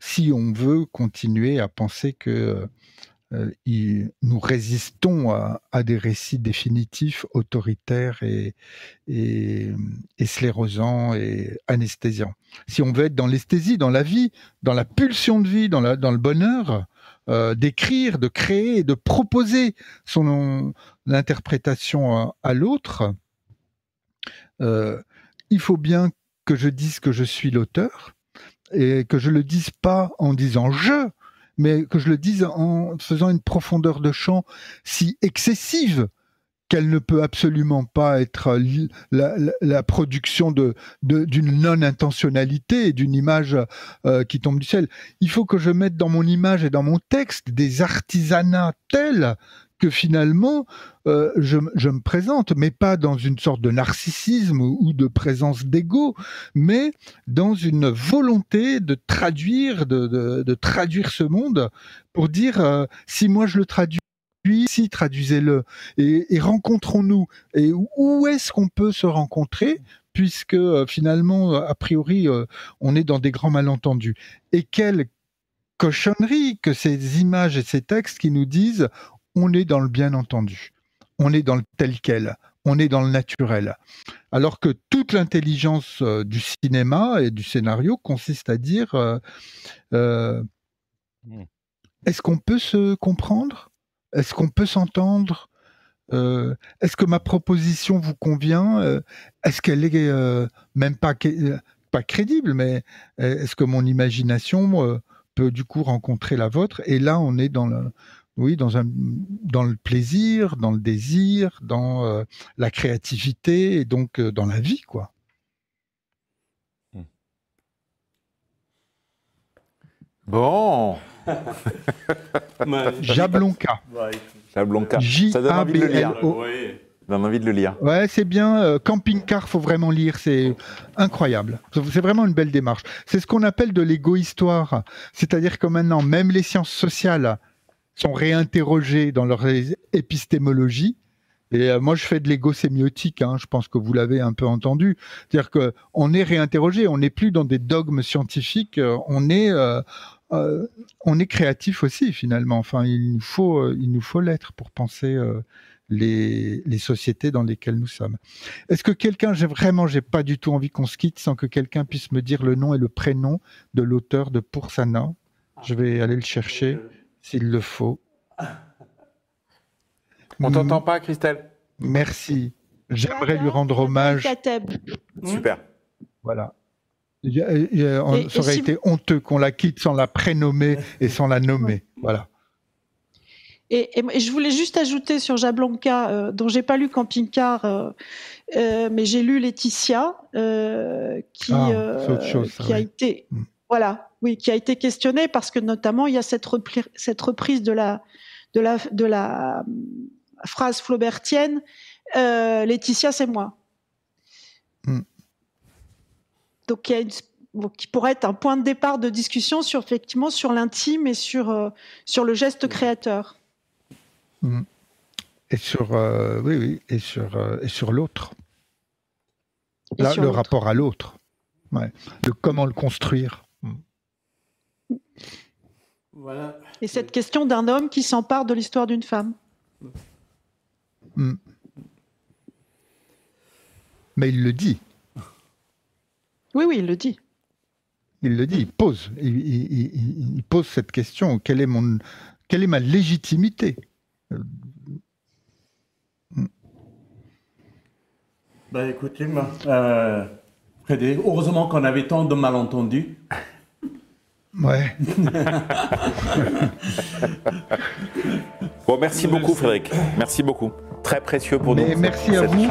si on veut continuer à penser que euh, nous résistons à, des récits définitifs, autoritaires et, et, et, sclérosants et anesthésiants. Si on veut être dans l'esthésie, dans la vie, dans la pulsion de vie, dans, le bonheur, euh, d'écrire, de créer, de proposer son interprétation à, l'autre, euh, il faut bien que je dise que je suis l'auteur et que je le dise pas en disant je, mais que je le dise en faisant une profondeur de champ si excessive qu'elle ne peut absolument pas être la, production d'une non-intentionnalité et d'une image euh, qui tombe du ciel. Il faut que je mette dans mon image et dans mon texte des artisanats tels que finalement euh, je, me présente, mais pas dans une sorte de narcissisme ou, de présence d'ego, mais dans une volonté de traduire, de, traduire ce monde pour dire euh, si moi je le traduis si traduisez-le et, rencontrons-nous. Et où est-ce qu'on peut se rencontrer puisque euh, finalement, a priori, on est dans des grands malentendus? Et quelle cochonnerie que ces images et ces textes qui nous disent on est dans le bien entendu, on est dans le tel quel, on est dans le naturel. Alors que toute l'intelligence euh, du cinéma et du scénario consiste à dire euh, euh, est-ce qu'on peut se comprendre? Est-ce qu'on peut s'entendre? Est-ce que ma proposition vous convient? Est-ce qu'elle est, même pas, pas crédible, mais est-ce que mon imagination peut du coup rencontrer la vôtre? Et là, on est dans le, oui, dans, un, dans le plaisir, dans le désir, dans la créativité et donc dans la vie, quoi. Bon. Jablonka. Jablonka. Ça donne envie de le lire. donne envie de le lire. Ouais, c'est bien. Euh, camping-car, faut vraiment lire. C'est incroyable. C'est vraiment une belle démarche. C'est ce qu'on appelle de l'égo-histoire. C'est-à-dire que maintenant, même les sciences sociales sont réinterrogées dans leur épistémologie. Et euh, moi, je fais de l'égo-sémiotique, hein, je pense que vous l'avez un peu entendu. C'est-à-dire qu'on est réinterrogé, on n'est plus dans des dogmes scientifiques, euh, on est, euh, on est créatif aussi finalement. Enfin, il nous faut, euh, il nous faut l'être pour penser euh, les, sociétés dans lesquelles nous sommes. Est-ce que quelqu'un, j'ai vraiment, j'ai pas du tout envie qu'on se quitte sans que quelqu'un puisse me dire le nom et le prénom de l'auteur de Poursana. Je vais aller le chercher s'il le faut. On t'entend pas, Christelle Merci. J'aimerais lui rendre hommage. Super. Voilà ça aurait été honteux qu'on la quitte sans la prénommer et sans la nommer. Voilà. Et, je voulais juste ajouter sur Jablonka, euh, dont j'ai pas lu Camping Car, euh, euh, mais j'ai lu Laetitia, qui, ah, qui a été, mm. voilà, oui, qui a été questionnée parce que notamment il y a cette, cette reprise de la, de la, de la phrase flaubertienne, Laetitia c'est moi. Mm. Donc, il y a une, qui pourrait être un point de départ de discussion sur effectivement sur l'intime et sur euh, sur le geste créateur. Mmh. Et sur euh, oui oui et sur euh, et sur l'autre. Là le rapport à l'autre. Ouais. De comment le construire. Voilà. Et cette question d'un homme qui s'empare de l'histoire d'une femme. Mmh. Mais il le dit. Oui, oui, il le dit. Il le dit, il pose, il, pose cette question quelle est, mon, quelle est ma légitimité? Bah, écoutez, euh, Frédéric, heureusement qu'on avait tant de malentendus. Ouais. bon, merci beaucoup, Frédéric. Merci beaucoup. Très précieux pour nous. Merci à vous.